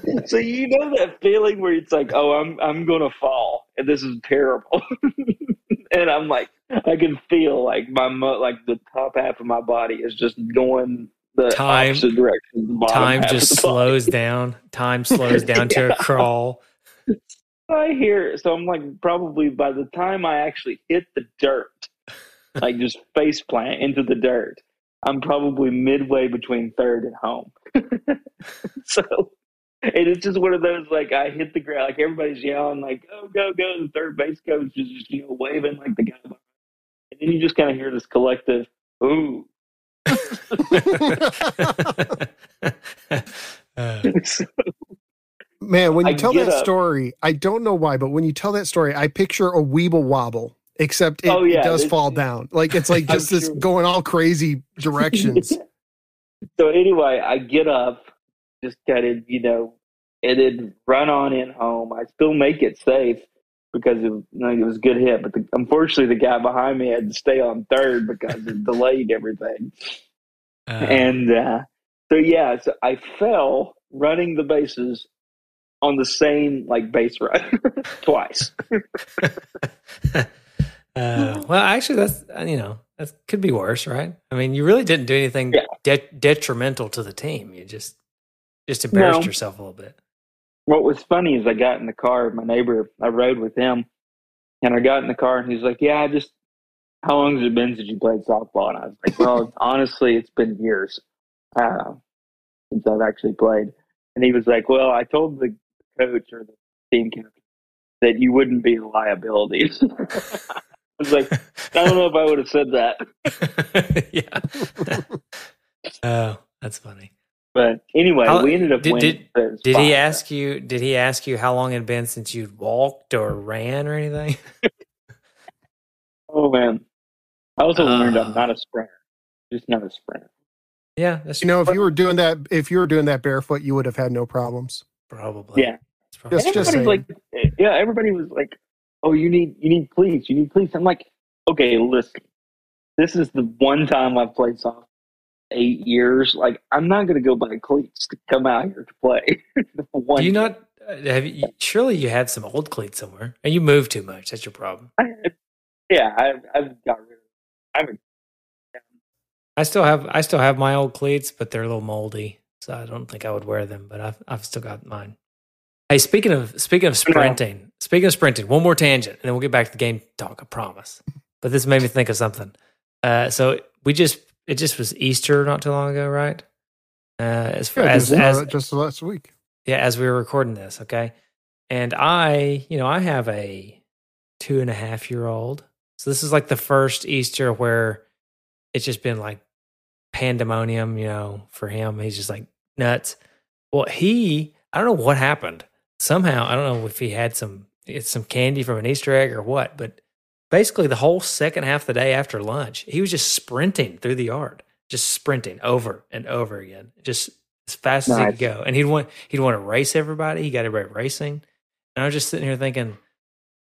so you know that feeling where it's like, "Oh, I'm I'm gonna fall, and this is terrible," and I'm like, I can feel like my like the top half of my body is just going the time, opposite direction. Time just slows down. Time slows down yeah. to a crawl. I hear so I'm like probably by the time I actually hit the dirt, like just face plant into the dirt, I'm probably midway between third and home. so and it's just one of those like I hit the ground, like everybody's yelling, like "Go, go, go!" The third base coach is just you know waving like the guy and then you just kind of hear this collective, ooh. Man, when you I tell that up. story, I don't know why, but when you tell that story, I picture a weeble wobble, except it, oh, yeah, it does fall down. Like it's like just this going all crazy directions. so anyway, I get up, just kind of, you know, and then run on in home. I still make it safe because it, you know, it was a good hit. But the, unfortunately, the guy behind me had to stay on third because it delayed everything. Uh, and uh, so yeah, so I fell running the bases on the same like base run twice. Uh, well, actually, that's uh, you know that could be worse, right? I mean, you really didn't do anything yeah. de- detrimental to the team. You just just embarrassed no. yourself a little bit what was funny is I got in the car, my neighbor, I rode with him, and I got in the car, and he's like, "Yeah, I just how long has it been since you played softball?" And I was like, "Well, honestly, it's been years uh, since I've actually played." And he was like, "Well, I told the coach or the team captain that you wouldn't be a liability." I was like, "I don't know if I would have said that." yeah. oh, that's funny. But anyway, how, we ended up did, winning. Did, did he ask you? Did he ask you how long it had been since you'd walked or ran or anything? oh man, I also uh, learned I'm not a sprinter. Just not a sprinter. Yeah, that's you know, if you were doing that, if you were doing that barefoot, you would have had no problems. Probably. Yeah. Probably. Just, just like, yeah, everybody was like, "Oh, you need you need cleats. You need cleats." I'm like, "Okay, listen. This is the one time I've played softball eight years. Like I'm not going to go buy cleats to come out here to play. Do you not? Uh, have you, surely you had some old cleats somewhere, and you moved too much. That's your problem. I, yeah, I, I've got rid of. I haven't. I still have I still have my old cleats, but they're a little moldy, so I don't think I would wear them. But I've I've still got mine. Hey, speaking of speaking of sprinting, no. speaking of sprinting, one more tangent, and then we'll get back to the game talk. I promise. But this made me think of something. Uh, so we just it just was Easter not too long ago, right? Uh, as far yeah, as, just, as just last week. Yeah, as we were recording this, okay. And I, you know, I have a two and a half year old So this is like the first Easter where it's just been like pandemonium, you know, for him. He's just like nuts. Well, he, I don't know what happened. Somehow, I don't know if he had some it's some candy from an Easter egg or what, but basically the whole second half of the day after lunch, he was just sprinting through the yard, just sprinting over and over again, just as fast nice. as he could go. And he'd want he'd want to race everybody. He got everybody racing. And I was just sitting here thinking,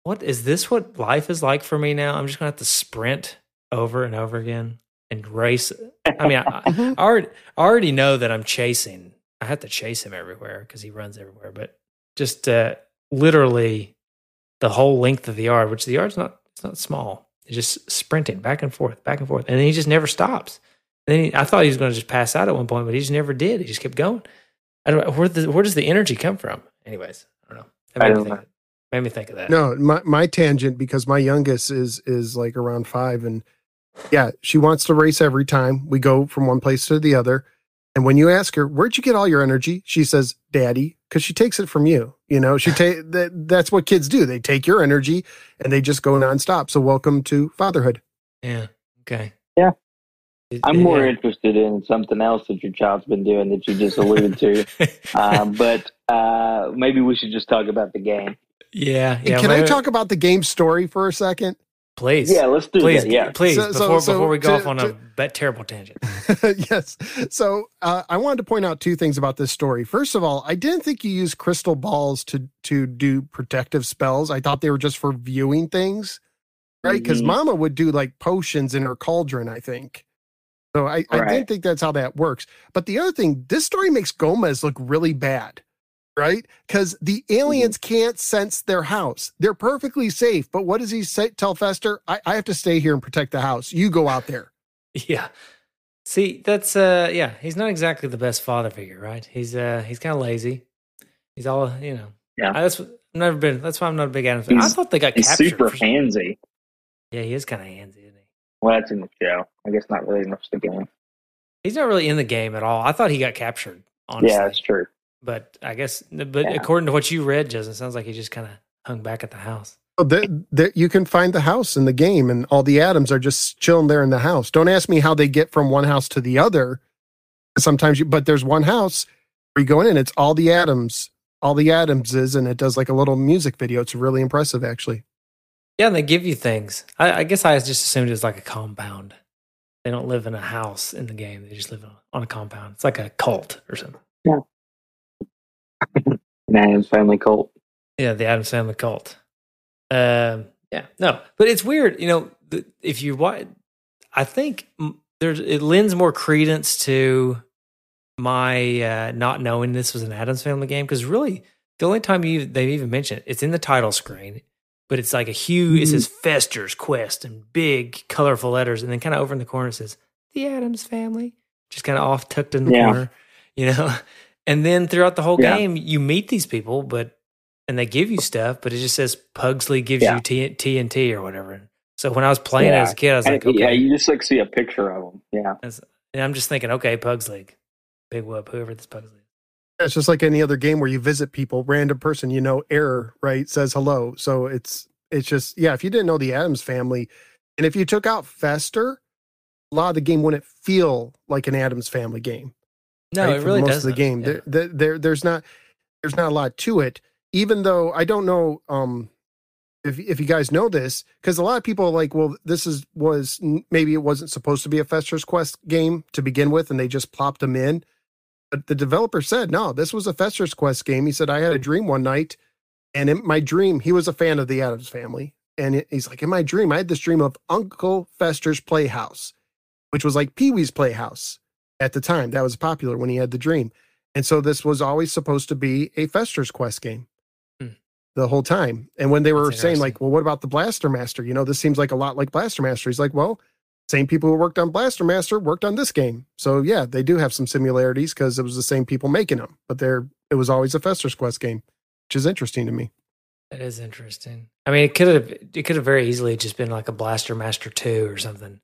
what is this what life is like for me now? I'm just gonna have to sprint over and over again and race. I mean, I, I, already, I already know that I'm chasing. I have to chase him everywhere because he runs everywhere. But just uh, literally the whole length of the yard, which the yard's not it's not small. It's just sprinting back and forth, back and forth, and then he just never stops. And then he, I thought he was going to just pass out at one point, but he just never did. He just kept going. I don't where the, where does the energy come from? Anyways, I don't know. I don't know. Made me think of that. No, my my tangent because my youngest is is like around five, and yeah, she wants to race every time we go from one place to the other. And when you ask her, "Where'd you get all your energy?" she says, "Daddy," because she takes it from you. You know, she take that. That's what kids do. They take your energy and they just go nonstop. So welcome to fatherhood. Yeah. Okay. Yeah. I'm more yeah. interested in something else that your child's been doing that you just alluded to. uh, but uh, maybe we should just talk about the game. Yeah, yeah. Can I talk about the game story for a second? Please. Yeah, let's do please, that. Yeah, please. So, before so, before we go to, off on to, a terrible tangent. yes. So uh, I wanted to point out two things about this story. First of all, I didn't think you used crystal balls to to do protective spells. I thought they were just for viewing things, right? Because mm-hmm. Mama would do like potions in her cauldron. I think. So I, right. I didn't think that's how that works. But the other thing, this story makes Gomez look really bad right? Because the aliens mm-hmm. can't sense their house. They're perfectly safe. But what does he say? Tell Fester, I, I have to stay here and protect the house. You go out there. Yeah. See, that's uh yeah, he's not exactly the best father figure, right? He's uh he's kind of lazy. He's all, you know. Yeah. I, that's I've never been that's why I'm not a big Adam fan. I thought they got he's captured. super handsy. Yeah, he is kind of handsy, isn't he? Well, that's in the show. I guess not really much the game. He's not really in the game at all. I thought he got captured. Honestly. Yeah, that's true. But I guess, but yeah. according to what you read, Justin, it sounds like he just kind of hung back at the house. Oh, the, the, you can find the house in the game, and all the Addams are just chilling there in the house. Don't ask me how they get from one house to the other. Sometimes you, but there's one house where you go in, and it's all the Addams, all the Addamses, and it does like a little music video. It's really impressive, actually. Yeah, and they give you things. I, I guess I just assumed it was like a compound. They don't live in a house in the game; they just live on a compound. It's like a cult or something. Yeah. Addams Family Cult. Yeah, the Addams Family Cult. Um, yeah, no, but it's weird. You know, if you watch, I think there's it lends more credence to my uh, not knowing this was an Addams Family game because really the only time you they've even mentioned it, it's in the title screen, but it's like a huge. Mm-hmm. It says Fester's Quest in big colorful letters, and then kind of over in the corner it says the Addams Family, just kind of off tucked in the yeah. corner. You know, and then throughout the whole yeah. game, you meet these people, but and they give you stuff, but it just says Pugsley gives yeah. you T- TNT or whatever. So when I was playing yeah. as a kid, I was like, okay. yeah, you just like see a picture of them. Yeah. And I'm just thinking, okay, Pugsley, big whoop, whoever this Pugsley It's just like any other game where you visit people, random person, you know, error, right? Says hello. So it's, it's just, yeah, if you didn't know the Addams family, and if you took out Fester, a lot of the game wouldn't feel like an Addams family game. No, right, it really of the game. Yeah. There, there, there's not there's not a lot to it. Even though I don't know um, if if you guys know this, because a lot of people are like, well, this is was maybe it wasn't supposed to be a Fester's Quest game to begin with, and they just plopped them in. But the developer said, no, this was a Fester's Quest game. He said, I had a dream one night, and in my dream, he was a fan of the Addams family. And he's like, in my dream, I had this dream of Uncle Fester's Playhouse, which was like Pee Wee's Playhouse at the time. That was popular when he had the dream. And so this was always supposed to be a Fester's Quest game hmm. the whole time. And when they were saying, like, well, what about the Blaster Master? You know, this seems like a lot like Blaster Master. He's like, well, same people who worked on Blaster Master worked on this game. So yeah, they do have some similarities because it was the same people making them, but they're it was always a Fester's Quest game, which is interesting to me. That is interesting. I mean, it could have it could have very easily just been like a Blaster Master two or something.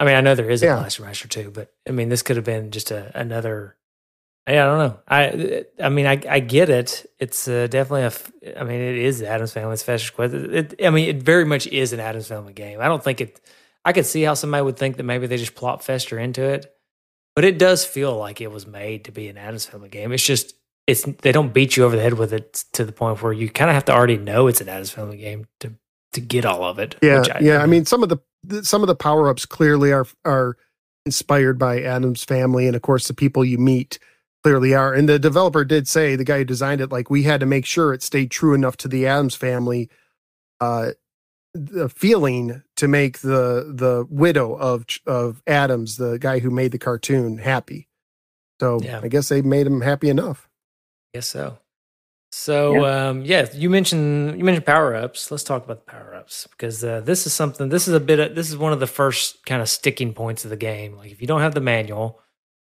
I mean, I know there is a yeah. Master 2, but I mean, this could have been just a, another Yeah, I don't know. I I mean, I I get it. It's uh, definitely a. I mean, it is the Addams Family. It's Fester's Quest. It, it- I mean, it very much is an Addams Family game. I don't think it. I could see how somebody would think that maybe they just plop Fester into it, but it does feel like it was made to be an Addams Family game. It's just it's they don't beat you over the head with it to the point where you kind of have to already know it's an Addams Family game to to get all of it. Yeah, which yeah. I mean, some of the- some of the power ups clearly are are inspired by Addams family, and of course, the people you meet clearly are. And the developer did say the guy who designed it, like we had to make sure it stayed true enough to the Addams family, uh, the feeling to make the the widow of of Addams, the guy who made the cartoon, happy. So Yeah. I guess they made him happy enough. I Guess so. So yeah. um yeah, you mentioned you mentioned power ups. Let's talk about the power ups because uh, this is something. This is a bit. Of, this is one of the first kind of sticking points of the game. Like if you don't have the manual,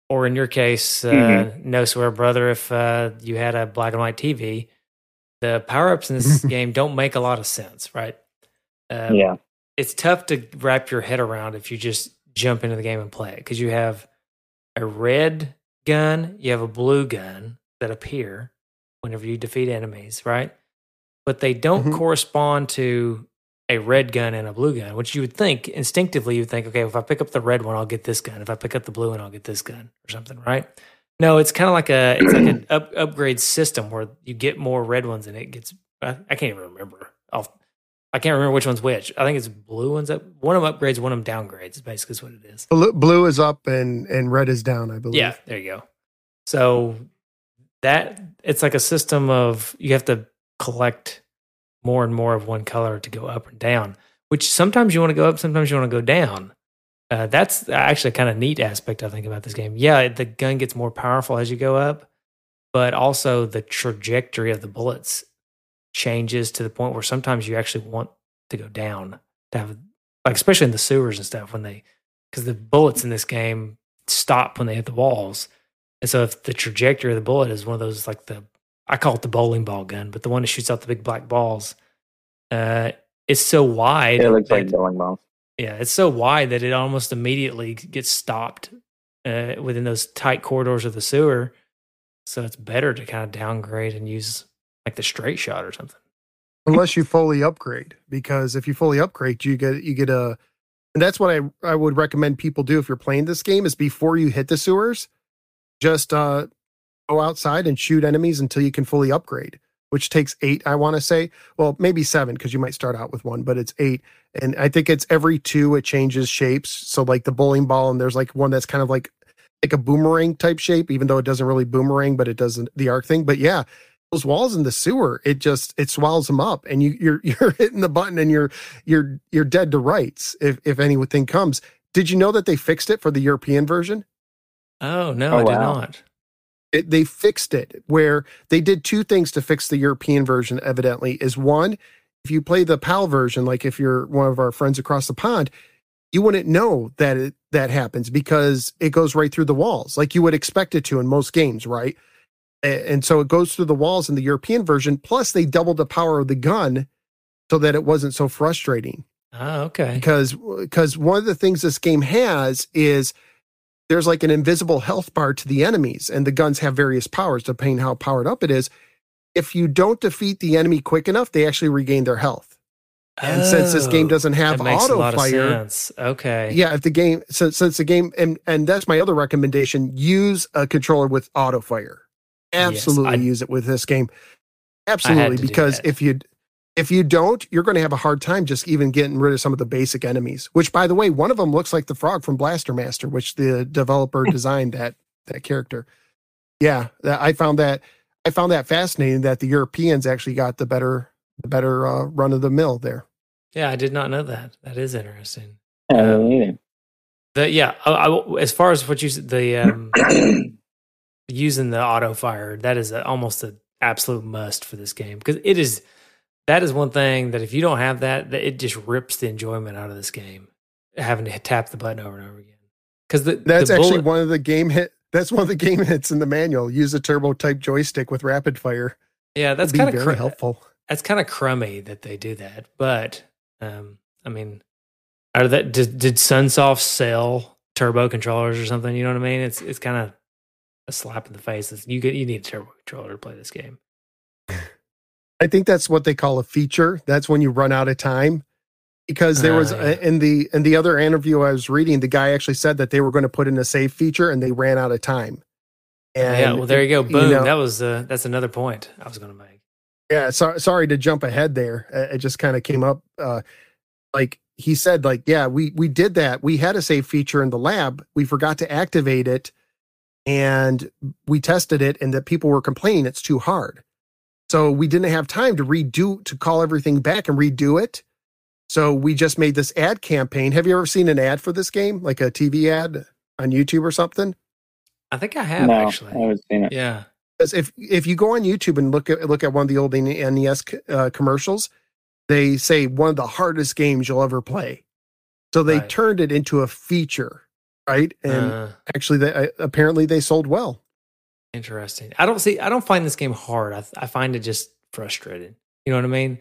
or in your case, uh, Mm-hmm. no swear brother, if uh, you had a black and white TV, the power ups in this game don't make a lot of sense, right? Um, yeah. it's tough to wrap your head around if you just jump into the game and play it because you have a red gun, you have a blue gun that appear whenever you defeat enemies, right? But they don't Mhm. correspond to a red gun and a blue gun, which you would think instinctively you would think, okay, if I pick up the red one, I'll get this gun. If I pick up the blue one, I'll get this gun or something, right? No, it's kind of like a it's like an up, upgrade system where you get more red ones and it gets. I, I can't even remember. I'll, I can't remember which one's which. I think it's blue ones up. One of them upgrades, one of them downgrades. Basically is what it is. Blue, blue is up and and red is down. I believe. Yeah, there you go. So that it's like a system of you have to collect more and more of one color to go up and down. Which sometimes you want to go up, sometimes you want to go down. Uh, that's actually kind of neat aspect I think about this game. Yeah, the gun gets more powerful as you go up, but also the trajectory of the bullets changes to the point where sometimes you actually want to go down to have like especially in the sewers and stuff when they because the bullets in this game stop when they hit the walls and so if the trajectory of the bullet is one of those like the i call it the bowling ball gun but the one that shoots out the big black balls uh it's so wide It looks that- like bowling balls. yeah, it's so wide that it almost immediately gets stopped uh, within those tight corridors of the sewer. So it's better to kind of downgrade and use like the straight shot or something. unless you fully upgrade because if you fully upgrade you get you get a and that's what I I would recommend people do if you're playing this game is before you hit the sewers just uh go outside and shoot enemies until you can fully upgrade which takes 8 I want to say well maybe 7 because you might start out with one but it's 8 and I think it's every 2 it changes shapes so like the bowling ball and there's like one that's kind of like like a boomerang type shape even though it doesn't really boomerang but it doesn't the arc thing but yeah those walls in the sewer, it just it swallows them up, and you you're you're hitting the button, and you're you're you're dead to rights if if anything comes. Did you know that they fixed it for the European version? Oh, no, Oh, I did not. It, they fixed it where they did two things to fix the European version. Evidently, is one if you play the PAL version, like if you're one of our friends across the pond, you wouldn't know that it, that happens because it goes right through the walls, like you would expect it to in most games, right? And so it goes through the walls in the European version. Plus, they doubled the power of the gun so that it wasn't so frustrating. Oh, okay. Because because one of the things this game has is there's like an invisible health bar to the enemies, and the guns have various powers depending how powered up it is. If you don't defeat the enemy quick enough, they actually regain their health. And since this game Oh, doesn't have that makes a auto fire. Okay. yeah, if the game since since the game and and that's my other recommendation, use a controller with auto fire. Yes, Absolutely I- use it with this game. Absolutely, because if you if you don't, you're going to have a hard time just even getting rid of some of the basic enemies. Which, by the way, one of them looks like the frog from Blaster Master, which the developer designed that that character. Yeah, that, I found that I found that fascinating that the Europeans actually got the better the better uh, run of the mill there. Yeah, I did not know that. That is interesting. Yeah, Um. The, yeah, I, I- as far as what you said, the um, using the auto fire that is a, almost an absolute must for this game because it is that is one thing that if you don't have that, that it just rips the enjoyment out of this game having to tap the button over and over again because That's the actually one of the game hit. That's one of the game hits in the manual. Use a turbo type joystick with rapid fire. yeah that's kind of cr- helpful. that's kind of crummy that they do that but um I mean are that did, did Sunsoft sell turbo controllers or something you know what I mean it's it's kind of a slap in the face. It's, you get you need a turbo controller to play this game. I think that's what they call a feature. That's when you run out of time. Because there was uh, in the in the other interview I was reading, the guy actually said that they were going to put in a save feature and they ran out of time. And yeah, well, there you go. you Boom. know- that was uh, that's another point I was going to make. Yeah, so, sorry to jump ahead there. It just kind of came up. Uh, like he said, like yeah, we we did that. We had a save feature in the lab. We forgot to activate it, and we tested it, and that people were complaining it's too hard. So we didn't have time to redo to call everything back and redo it. So we just made this ad campaign. Have you ever seen an ad for this game, like a TV ad on YouTube or something? I think I have no, I actually. haven't seen it. Yeah. Because if if you go on YouTube and look at look at one of the old NES uh, commercials, they say one of the hardest games you'll ever play. So they Right. turned it into a feature, right? And uh, actually, they, uh, apparently they sold well. Interesting. I don't see. I don't find this game hard. I, I find it just frustrating. You know what I mean?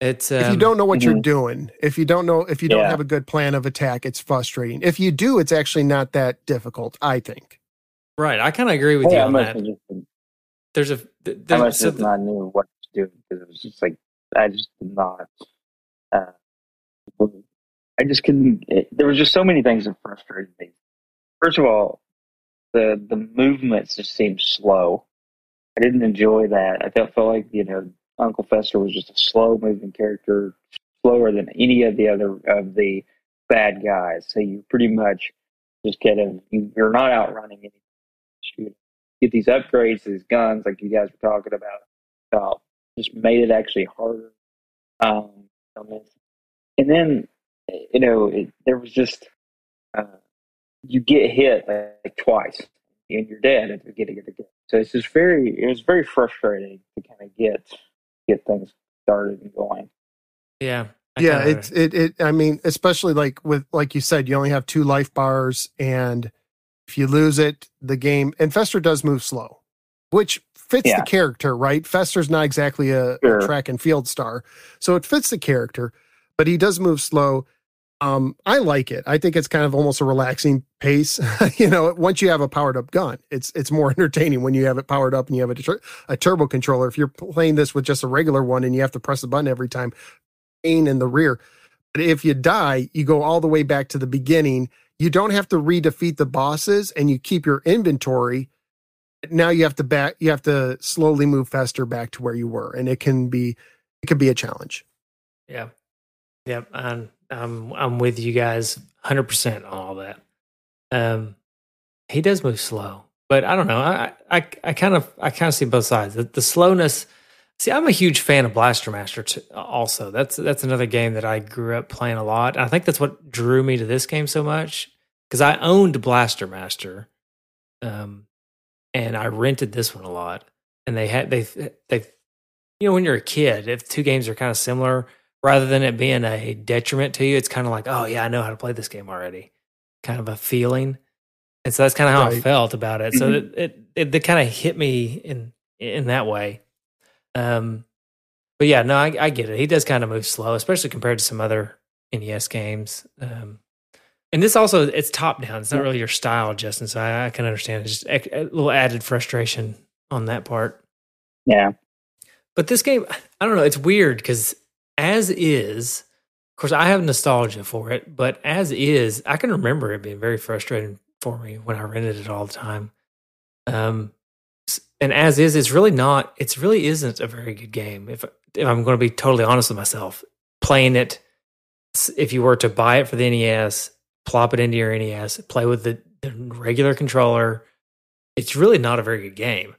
It's um, if you don't know what you're Mhm. doing, if you don't know, if you don't Yeah. have a good plan of attack, it's frustrating. If you do, it's actually not that difficult. I think. right. I kind of agree with you Yeah, I on that. have just There's a th- I must so have th- not knew what to do because it was just like I just did not. Uh, I just couldn't. It, there was just so many things that frustrated me. First of all, the the movements just seemed slow. I didn't enjoy that. I felt felt like you know Uncle Fester was just a slow moving character, slower than any of the other of the bad guys. So you pretty much just kind of you, you're not outrunning any. You get these upgrades, these guns, like you guys were talking about. About just made it actually harder. Um, and then you know it, there was just uh, you get hit like, like twice and you're dead at the beginning of the game. So it's just very it was very frustrating to kind of get get things started and going. yeah. I yeah, it's it. It. I mean, especially like with like you said, you only have two life bars, and if you lose it, the game. And Fester does move slow, which fits Yeah. the character, right? Fester's not exactly a, a track and field star, so it fits the character, but he does move slow. Um, I like it. I think it's kind of almost a relaxing pace. you know, once you have a powered up gun, it's it's more entertaining when you have it powered up and you have a, a turbo controller. If you're playing this with just a regular one and you have to press the button every time, pain in the rear. But if you die, you go all the way back to the beginning. You don't have to redefeat the bosses and you keep your inventory. Now you have to back you have to slowly move faster back to where you were. And it can be it can be a challenge. Yeah. Yep. I'm I'm I'm with you guys 100% on all that. Um he does move slow, but I don't know. I I I kind of I kind of see both sides. The, the slowness See, I'm a huge fan of Blaster Master too, also. That's that's another game that I grew up playing a lot. I think that's what drew me to this game so much cuz I owned Blaster Master. Um and I rented this one a lot. And they had they they you know when you're a kid, if two games are kind of similar, rather than it being a detriment to you, it's kind of like, oh yeah, I know how to play this game already, kind of a feeling. And so that's kind of how I felt about it. So Mhm. it it, it, it kind of hit me in in that way. Um, but yeah, no, I, I get it. He does kind of move slow, especially compared to some other NES games. Um, and this also it's top down. It's not really your style, Justin. So I, I can understand. It's just a, a little added frustration on that part. Yeah. But this game, I don't know. It's weird because as is, of course, I have nostalgia for it. But as is, I can remember it being very frustrating for me when I rented it all the time. Um, and as is, it's really not. It's really isn't a very good game. If if I'm going to be totally honest with myself, playing it, if you were to buy it for the NES, plop it into your NES, play with the, the regular controller, it's really not a very good game.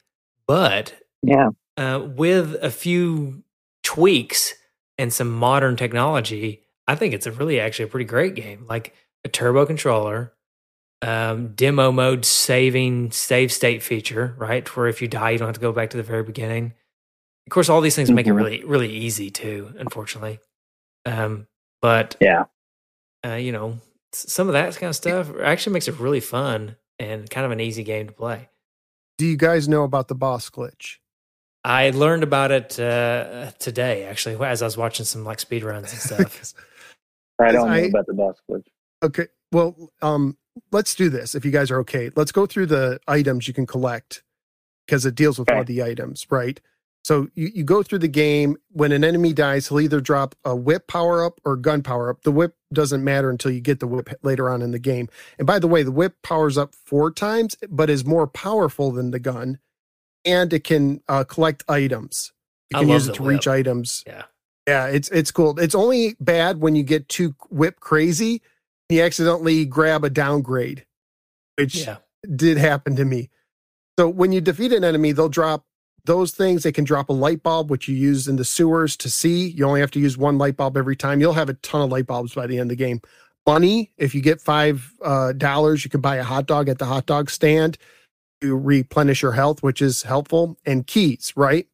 But Yeah. uh, with a few tweaks and some modern technology, I think it's a really actually a pretty great game. Like a turbo controller, um, demo mode saving save state feature, right? Where if you die, you don't have to go back to the very beginning. Of course, all these things make it Mhm. really, really easy too. Unfortunately, um, but Yeah. uh, you know, some of that kind of stuff actually makes it really fun and kind of an easy game to play. Do you guys know about the boss glitch? I learned about it uh, today, actually, as I was watching some like speed runs and stuff. I don't know I- about the boss glitch. Okay. Well, um, let's do this if you guys are okay. Let's go through the items you can collect because it deals with Okay. all the items, right? So you, you go through the game. When an enemy dies, he'll either drop a whip power up or gun power up. The whip doesn't matter until you get the whip later on in the game. And by the way, the whip powers up four times, but is more powerful than the gun, and it can uh, collect items. You can use it to reach items. Yeah. Yeah, it's it's cool. It's only bad when you get too whip crazy. You accidentally grab a downgrade, which Yeah. did happen to me. So when you defeat an enemy, they'll drop those things. They can drop a light bulb, which you use in the sewers to see. You only have to use one light bulb every time. You'll have a ton of light bulbs by the end of the game. Money, if you get five uh, dollars, you can buy a hot dog at the hot dog stand to replenish your health, which is helpful. And keys, right?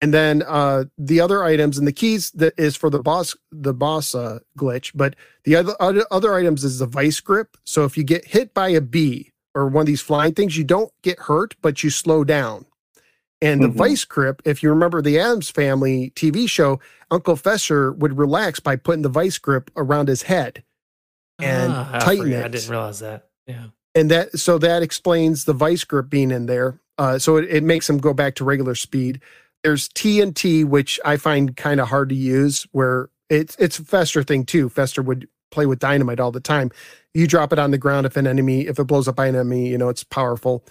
And then uh, the other items and the keys that is for the boss, the boss uh, glitch. But the other, other items is the vice grip. So if you get hit by a bee or one of these flying things, you don't get hurt, but you slow down. And the Mhm. vice grip, if you remember the Addams Family TV show, Uncle Fester would relax by putting the vice grip around his head, And Ah, tighten forgot. I it. didn't realize that. Yeah. And that so that explains the vice grip being in there. Uh, so it, it makes them go back to regular speed. There's TNT, which I find kind of hard to use, where it's it's a Fester thing too. Fester would play with dynamite all the time. You drop it on the ground if an enemy, if it blows up by an enemy, you know it's powerful.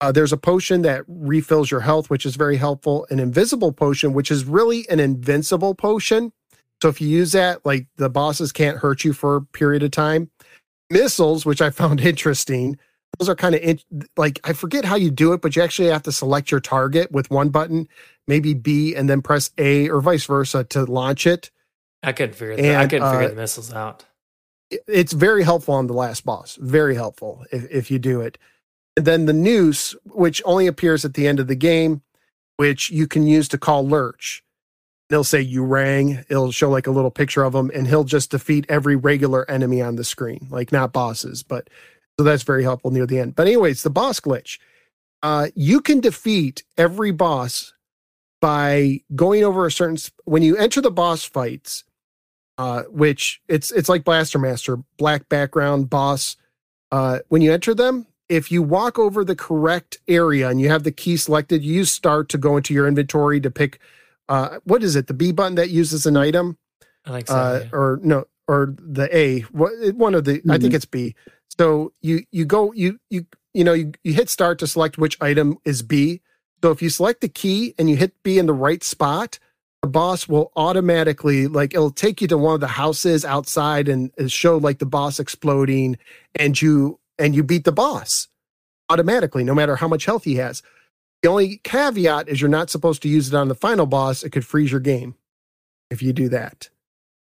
Uh, there's a potion that refills your health, which is very helpful. An invisible potion, which is really an invincible potion. So if you use that, like the bosses can't hurt you for a period of time. Missiles, which I found interesting, those are kind of in, like I forget how you do it, but you actually have to select your target with one button, maybe B, and then press A or vice versa to launch it. I couldn't figure the, I couldn't figure uh, the missiles out. it's very helpful on the last boss. Very helpful if, if you do it. And then the noose, which only appears at the end of the game, which you can use to call Lurch. They'll say you rang. It'll show like a little picture of him, and he'll just defeat every regular enemy on the screen, like not bosses. But so that's very helpful near the end. But anyways, the boss glitch. Uh, you can defeat every boss by going over a certain. sp- When you enter the boss fights, uh, which it's it's like Blaster Master, black background boss. Uh, when you enter them, if you walk over the correct area and you have the key selected, you start to go into your inventory to pick. Uh, what is it? The B button that uses an item, I think so. uh, yeah. or no, or the A. What one of the? I think it's B. So you you go you you you know you, you hit start to select which item is B. So if you select the key and you hit B in the right spot, the boss will automatically like it'll take you to one of the houses outside and and show like the boss exploding and you and you beat the boss automatically no matter how much health he has the only caveat is you're not supposed to use it on the final boss. It could freeze your game if you do that.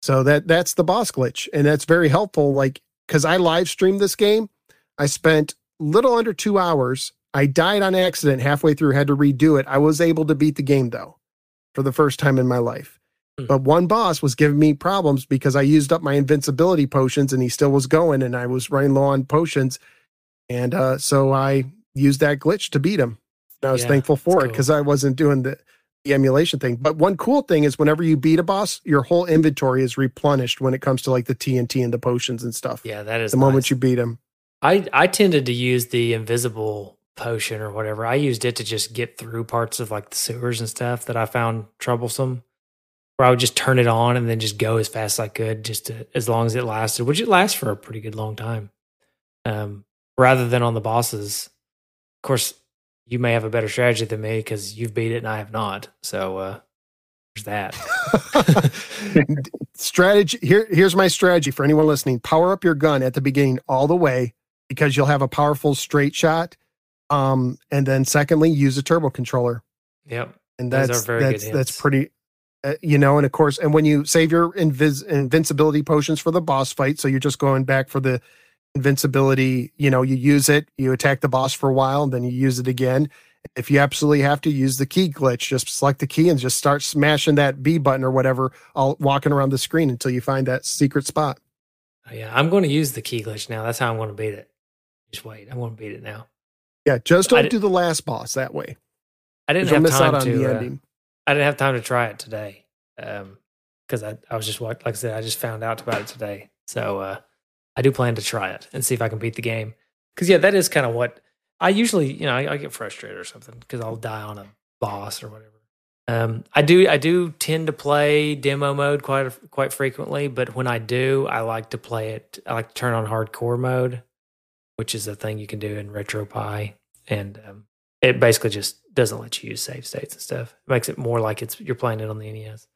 So that that's the boss glitch and that's very helpful like because i live streamed this game. I spent little under two hours. I died on accident halfway through had to redo it. I was able to beat the game though for the first time in my life. Hmm. but one boss was giving me problems because i used up my invincibility potions and he still was going and i was running low on potions. And uh, so i used that glitch to beat him i was Yeah, thankful for it cool. because i wasn't doing the, the emulation thing but one cool thing is whenever you beat a boss your whole inventory is replenished when it comes to like the tnt and the potions and stuff yeah, that is the moment you beat him I I tended to use the invisible potion or whatever. I used it to just get through parts of like the sewers and stuff that I found troublesome. Where I would just turn it on and then just go as fast as I could, just to, as long as it lasted, which it lasts for a pretty good long time. Um, rather than on the bosses. Of course, you may have a better strategy than me because you've beat it and I have not. So uh, there's that. strategy here here's my strategy for anyone listening power up your gun at the beginning all the way because you'll have a powerful straight shot um and then secondly use a turbo controller Yep. and that's good that's that's pretty uh, you know and of course and when you save your invis- invincibility potions for the boss fight so you're just going back for the invincibility you know you use it you attack the boss for a while and then you use it again if you absolutely have to use the key glitch just select the key and just start smashing that b button or whatever all walking around the screen until you find that secret spot Oh, Yeah, I'm going to use the key glitch now. That's how I'm going to beat it. Just wait. I'm going to beat it now. yeah just don't do the last boss that way I didn't have time to. uh, I didn't have time to try it today, um, because I, I was just like I said, I just found out about it today. So uh, I do plan to try it and see if I can beat the game. Because yeah, that is kind of what I usually, you know, I, I get frustrated or something because I'll die on a boss or whatever. Um, I do, I do tend to play demo mode quite quite frequently, but when I do, I like to play it. I like to turn on hardcore mode, which is a thing you can do in RetroPie, and um, it basically just doesn't let you use save states and stuff. It makes it more like it's you're playing it on the NES.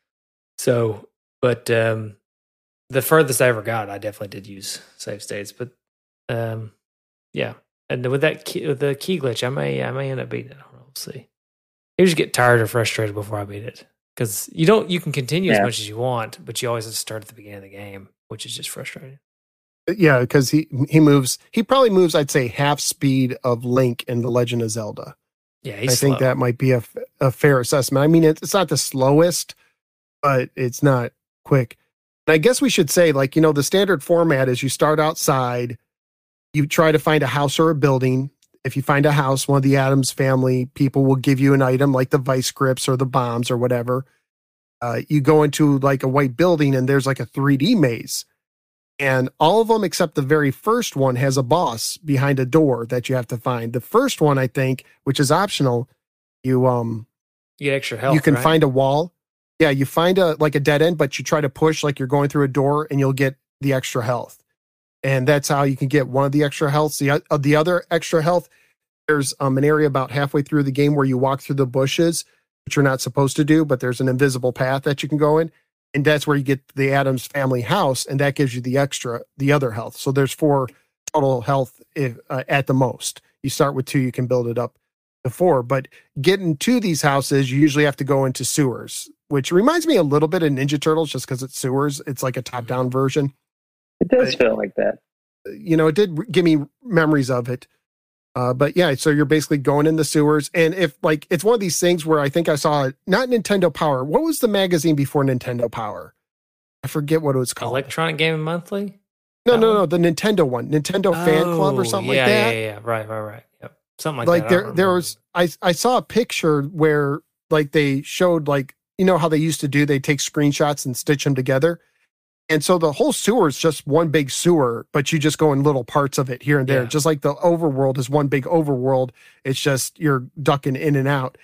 So, but um, the furthest I ever got, I definitely did use save states. But um, yeah, and with that key, with the key glitch, I may I may end up beating it. I don't know. We'll see. You just get tired or frustrated before I beat it because you don't. You can continue yeah. as much as you want, but you always have to start at the beginning of the game, which is just frustrating. Uh, yeah, because he he moves. He probably moves. I'd say half speed of Link in the Legend of Zelda. Yeah, I slow. think that might be a, a fair assessment. I mean, it's not the slowest, but it's not quick. And I guess we should say, like, you know, the standard format is you start outside, you try to find a house or a building, if you find a house, one of the Addams family people will give you an item like the vice grips or the bombs or whatever. Uh, you go into like a white building and there's like a 3D maze. And all of them except the very first one has a boss behind a door that you have to find. The first one, I think, which is optional, you um you get extra health. You can right? find a wall. Yeah, you find a like a dead end, but you try to push like you're going through a door and you'll get the extra health and that's how you can get one of the extra health. The, uh, the other extra health, there's um, an area about halfway through the game where you walk through the bushes, which you're not supposed to do, but there's an invisible path that you can go in. And that's where you get the Addams family house, and that gives you the extra, the other health. So there's four total health if, uh, at the most. You start with two, you can build it up to four. But getting to these houses, you usually have to go into sewers, which reminds me a little bit of Ninja Turtles just because it's sewers. It's like a top down version. It does feel like that. You know, it did give me memories of it. Uh, but yeah, so you're basically going in the sewers, and if like it's one of these things where I think I saw not Nintendo Power. What was the magazine before Nintendo Power? I forget what it was called. Electronic Gaming Monthly. No, no, no, the Nintendo one, Nintendo oh, Fan Club or oh, something yeah, like that. Yeah, yeah, yeah, right, right, right. Yep, something like, like that. Like there, there was. I I saw a picture where like they showed like you know how they used to do. They take screenshots and stitch them together. And so the whole sewer is just one big sewer, but you just go in little parts of it here and there. Yeah. Just like the overworld is one big overworld. It's just you're ducking in and out.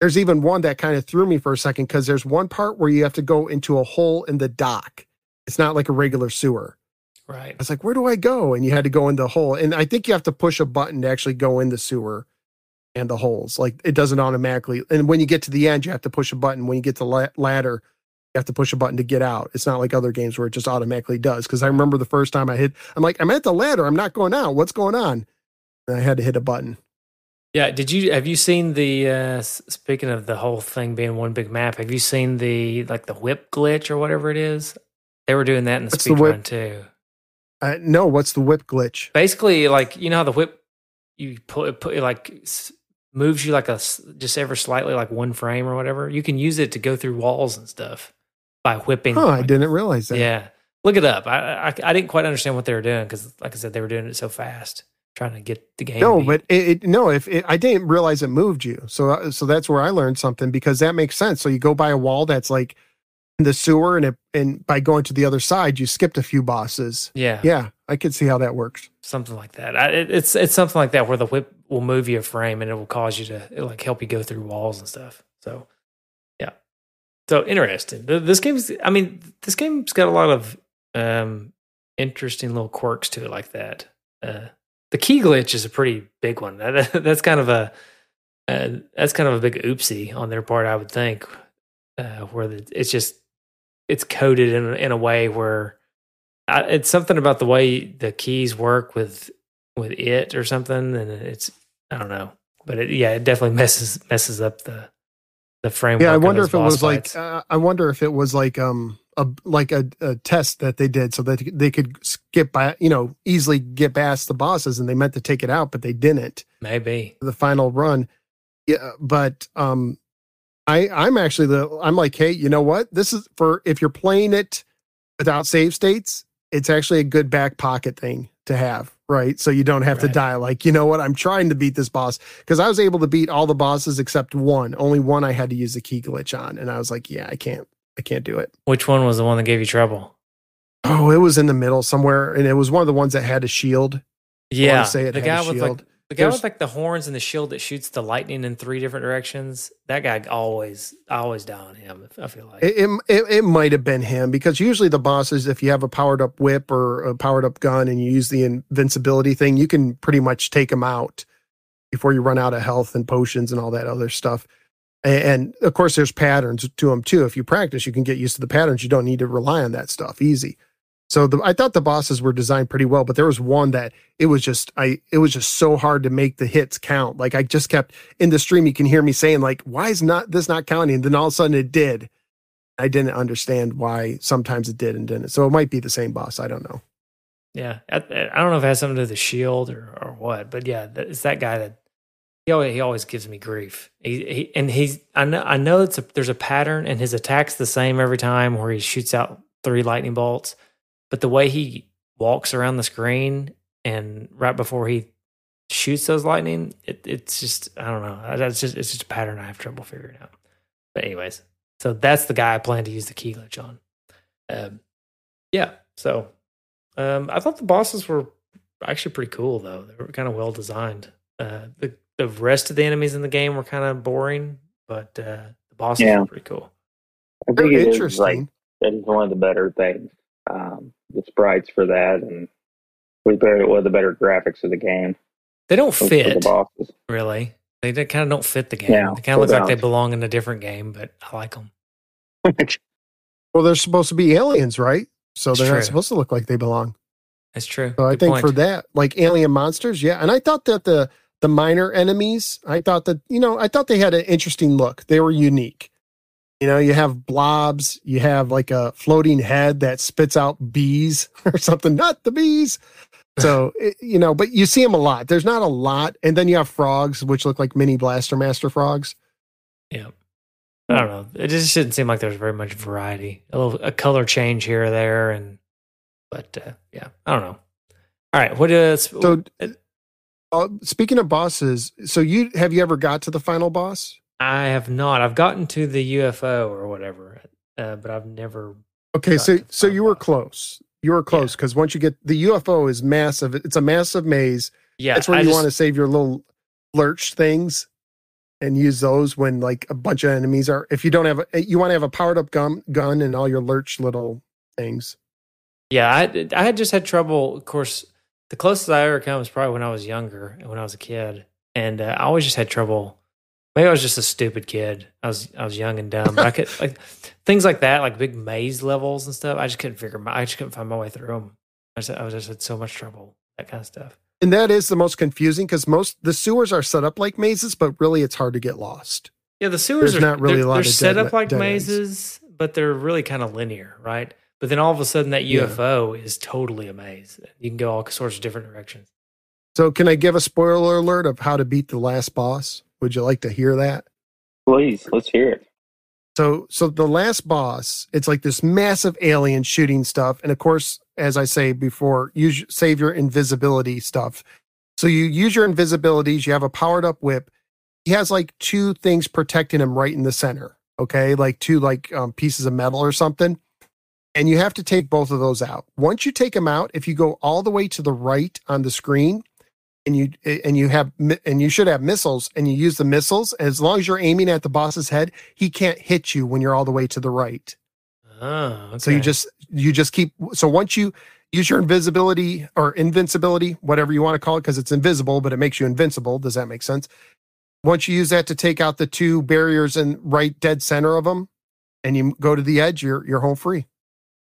There's even one that kind of threw me for a second because there's one part where you have to go into a hole in the dock. It's not like a regular sewer. Right. I was like, where do I go? And you had to go in the hole. And I think you have to push a button to actually go in the sewer and the holes. Like it doesn't automatically. And when you get to the end, you have to push a button. When you get to the ladder, you have to push a button to get out. It's not like other games where it just automatically does. Because I remember the first time I hit, I'm like, I'm at the ladder. I'm not going out. What's going on? And I had to hit a button. Yeah. Did you have you seen the uh speaking of the whole thing being one big map? Have you seen the like the whip glitch or whatever it is? They were doing that in the speed run too. Uh, no, what's the whip glitch? Basically, like you know how the whip you put put it like moves you like a just ever slightly like one frame or whatever. You can use it to go through walls and stuff by whipping. Oh, I didn't realize that. Yeah, look it up. I I, I didn't quite understand what they were doing because, like I said, they were doing it so fast, trying to get the game. No, but it, it no. If it, I didn't realize it moved you, so uh, so that's where I learned something because that makes sense. So you go by a wall that's like in the sewer, and it, and by going to the other side, you skipped a few bosses. Yeah, yeah, I could see how that works. Something like that. I, it, it's it's something like that where the whip will move you a frame and it will cause you to like help you go through walls and stuff. So yeah, so interesting. This game's, I mean, this game's got a lot of um, interesting little quirks to it, like that. Uh, the key glitch is a pretty big one. That, that's kind of a uh, that's kind of a big oopsie on their part, I would think. Uh, where the, it's just it's coded in in a way where I, it's something about the way the keys work with with it or something, and it's I don't know, but it, yeah, it definitely messes messes up the the framework. Yeah, I wonder if it was fights. like uh, I wonder if it was like um a like a, a, test that they did so that they could skip by you know easily get past the bosses and they meant to take it out but they didn't. Maybe the final run. Yeah, but um I I'm actually the I'm like hey you know what this is for if you're playing it without save states it's actually a good back pocket thing to have right? So you don't have right. to die. Like, you know what? I'm trying to beat this boss because I was able to beat all the bosses except one. Only one I had to use the key glitch on, and I was like, yeah, I can't, I can't do it. Which one was the one that gave you trouble? Oh, it was in the middle somewhere, and it was one of the ones that had a shield. Yeah, say it the guy with like shield. The guy There's- with like the horns and the shield that shoots the lightning in three different directions. That guy always, I always die on him. I feel like. It, it, it, it might have been him because usually the bosses, if you have a powered up whip or a powered up gun and you use the invincibility thing, you can pretty much take them out before you run out of health and potions and all that other stuff. And, of course, there's patterns to them too. If you practice, you can get used to the patterns. You don't need to rely on that stuff. Easy. So the, I thought the bosses were designed pretty well, but there was one that it was just I it was just so hard to make the hits count. Like I just kept in the stream, you can hear me saying like, "Why is not this not counting?" And then all of a sudden it did. I didn't understand why sometimes it did and didn't. So it might be the same boss. I don't know. Yeah, I, I don't know if it has something to do with the shield or, or what, but yeah, it's that guy that he always, he always gives me grief. He, he and he's I know I know it's a, there's a pattern and his attack's the same every time where he shoots out three lightning bolts, but the way he walks around the screen and right before he shoots those lightning, it, it's just I don't know. That's just it's just a pattern I have trouble figuring out. But anyways, so that's the guy I plan to use the key glitch on. Um, yeah, so um, I thought the bosses were actually pretty cool, though. They were kind of well designed. Uh, the the rest of the enemies in the game were kind of boring, but uh, the bosses Yeah. were pretty cool. I think it is Interesting. like that is one of the better things. Um, the sprites for that, and was better, one of the better graphics of the game. They don't fit the fit bosses. really. They, kind of don't fit the game. Yeah, they kind of look they like they belong in a different game, but I like them. Well, they're supposed to be aliens, right? So It's they're true. not supposed to look like they belong. That's true. So I Good think point. for that, like alien monsters, yeah. And I thought that the the minor enemies, I thought that you know, I thought they had an interesting look. They were unique. You know, you have blobs, you have like a floating head that spits out bees or something. Not the bees. So it, you know, but you see them a lot. There's not a lot, and then you have frogs, which look like mini Blaster Master frogs. Yeah. I don't know. It just didn't seem like there was very much variety. A little a color change here or there, and but uh, yeah, I don't know. All right, what is So, uh, speaking of bosses, so you have you ever got to the final boss? I have not. I've gotten to the UFO or whatever, uh, but I've never. Okay, so so you were close. You were close because once you get the UFO is massive. It's a massive maze. Yeah, That's where I you just- want to save your little lurch things and use those when like a bunch of enemies are. If you don't have, a, you want to have a powered up gun, gun and all your lurch little things. Yeah, I I had just had trouble. Of course, the closest I ever come was probably when I was younger, and when I was a kid, and uh, I always just had trouble. Maybe I was just a stupid kid. I was I was young and dumb. But I could like things like that, like big maze levels and stuff. I just couldn't figure. My, I just couldn't find my way through them. I just I was just had so much trouble that kind of stuff. And that is the most confusing because most the sewers are set up like mazes, but really it's hard to get lost. Yeah, the sewers There's are not really they're, a lot they're set dead- up like dead ends. mazes, but they're really kind of linear, right? But then all of a sudden, that Yeah. UFO is totally a maze. You can go all sorts of different directions. So can I give a spoiler alert of how to beat the last boss? Would you like to hear that? Please, let's hear it. So so the last boss, it's like this massive alien shooting stuff, and of course, as I say before, use save your invisibility stuff. So you use your invisibilities. You have a powered up whip. He has like two things protecting him right in the center. Okay, like two like um, pieces of metal or something, and you have to take both of those out. Once you take them out, if you go all the way to the right on the screen, and you and you have and you should have missiles, and you use the missiles as long as you're aiming at the boss's head, he can't hit you when you're all the way to the right. Oh, okay. So you just you just keep so once you use your invisibility or invincibility, whatever you want to call it, because it's invisible, but it makes you invincible. Does that make sense? Once you use that to take out the two barriers in right dead center of them, and you go to the edge, you're you're home free.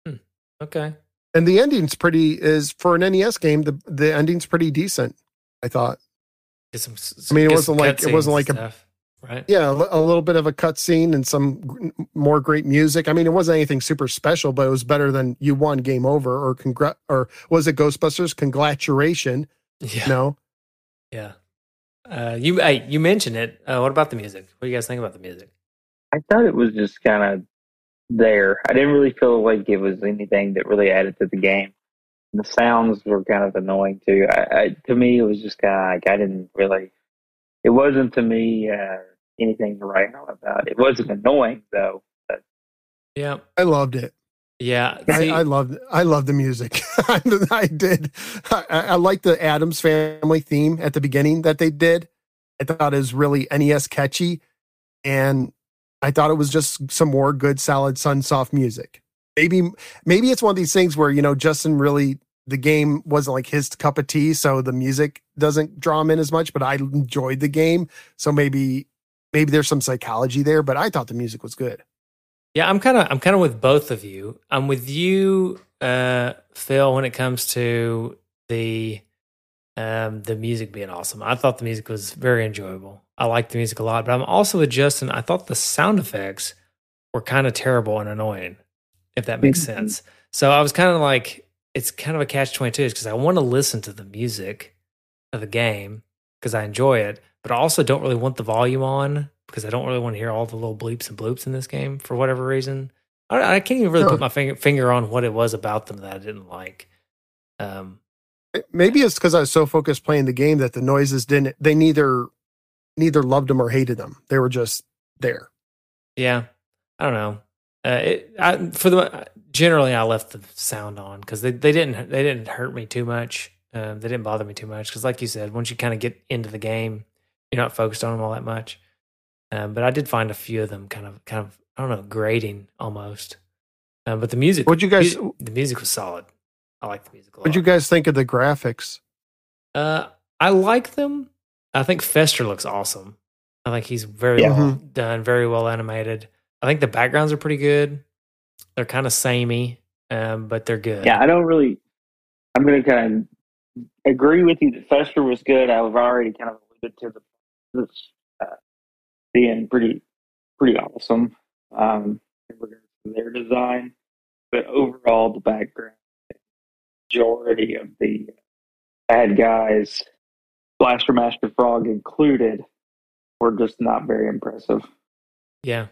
Hmm, okay. And the ending's pretty is for an NES game. The the ending's pretty decent. I thought. Get some, s- I mean, it get wasn't like- it wasn't cutscenes like a- right. Yeah, a a little bit of a cutscene and some gr- more great music. I mean, it wasn't anything super special, but it was better than you won game over or congrat or was it Ghostbusters congratulation? Yeah, No. yeah. Uh, you hey, you mentioned it. Uh, what about the music? What do you guys think about the music? I thought it was just kind of there. I didn't really feel like it was anything that really added to the game. The sounds were kind of annoying too. I, I to me, it was just kind of like I didn't really. It wasn't to me uh, anything to write home about. It wasn't annoying though. Yeah, I loved it. Yeah, I, I love I love the music. I did. I, I like the Addams Family theme at the beginning that they did. I thought it was really NES catchy, and I thought it was just some more good, solid Sunsoft music. Maybe maybe it's one of these things where you know Justin really the game wasn't like his cup of tea, so the music doesn't draw him in as much. But I enjoyed the game, so maybe maybe there's some psychology there. But I thought the music was good. Yeah, I'm kind of I'm kind of with both of you. I'm with you, uh, Phil, when it comes to the um, the music being awesome. I thought the music was very enjoyable. I liked the music a lot, but I'm also with Justin. I thought the sound effects were kind of terrible and annoying, if that makes mm-hmm. sense. So I was kind of like, it's kind of a catch 22 is because I want to listen to the music of the game because I enjoy it, but I also don't really want the volume on because I don't really want to hear all the little bleeps and bloops in this game for whatever reason. I, I can't even really put my finger, finger on what it was about them that I didn't like. Um, Maybe it's because I was so focused playing the game that the noises didn't. They neither neither loved them or hated them. They were just there. Yeah, I don't know. Uh, it, I, for the generally, I left the sound on because they, they didn't they didn't hurt me too much. Um, they didn't bother me too much because, like you said, once you kind of get into the game, you're not focused on them all that much. Um, but I did find a few of them kind of kind of I don't know grating almost. Um, but the music, what you guys? the music was solid. I like the music. What do you guys think of the graphics? Uh, I like them. I think Fester looks awesome. I think he's very yeah. well mm-hmm. done, very well animated. I think the backgrounds are pretty good. They're kind of samey, um, but they're good. Yeah, I don't really. I'm going to kind of agree with you that Fester was good. I've already kind of alluded to the uh, being pretty pretty awesome um, in regards to their design, but overall the background majority of the bad guys, Blaster Master Frog included, were just not very impressive. Yeah.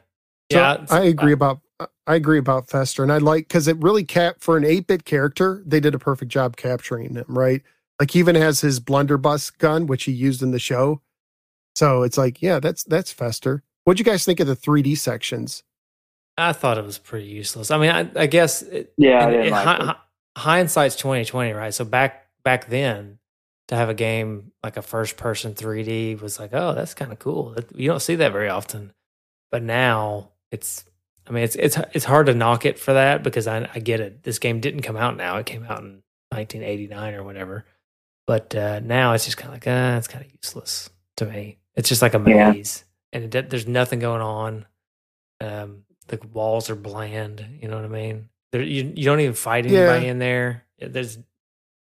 So yeah, I agree about I agree about Fester, and I like because it really cap for an eight bit character. They did a perfect job capturing him, right? Like he even has his blunderbuss gun, which he used in the show. So it's like, yeah, that's that's Fester. What'd you guys think of the 3D sections? I thought it was pretty useless. I mean, I, I guess, it, yeah, it, like hindsight's twenty twenty, right? So back back then, to have a game like a first person three D was like, oh, that's kind of cool. You don't see that very often, but now it's. I mean, it's it's it's hard to knock it for that because I I get it. This game didn't come out now; it came out in 1989 or whatever. But uh, now it's just kind of like, ah, uh, it's kind of useless to me. It's just like a maze, yeah. and it, there's nothing going on. Um, the walls are bland. You know what I mean? There, you you don't even fight anybody yeah. in there. There's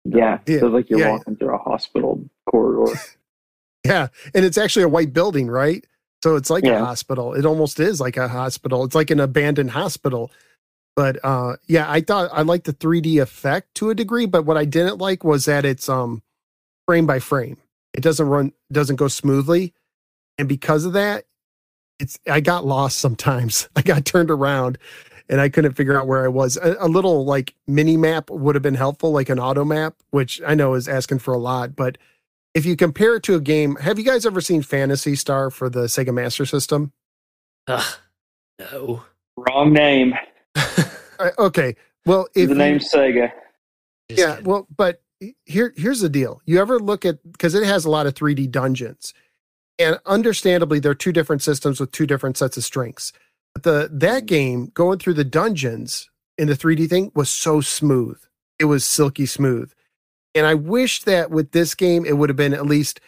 yeah, yeah. feels like you're yeah. walking through a hospital corridor. yeah, and it's actually a white building, right? So it's like yeah. a hospital. It almost is like a hospital. It's like an abandoned hospital. But uh yeah, I thought I liked the 3D effect to a degree, but what I didn't like was that it's um frame by frame. It doesn't run doesn't go smoothly. And because of that, it's I got lost sometimes. I got turned around and I couldn't figure out where I was. A, a, little like mini map would have been helpful, like an auto map, which I know is asking for a lot. But if you compare it to a game, have you guys ever seen Phantasy Star for the Sega Master System? Ugh, no. Wrong name. uh, okay. Well, if the name Sega. yeah. Well, but here here's the deal. You ever look at because it has a lot of 3D dungeons, and understandably, they're two different systems with two different sets of strengths But the that game going through the dungeons in the 3D thing was so smooth. It was silky smooth. And I wish that with this game it would have been at least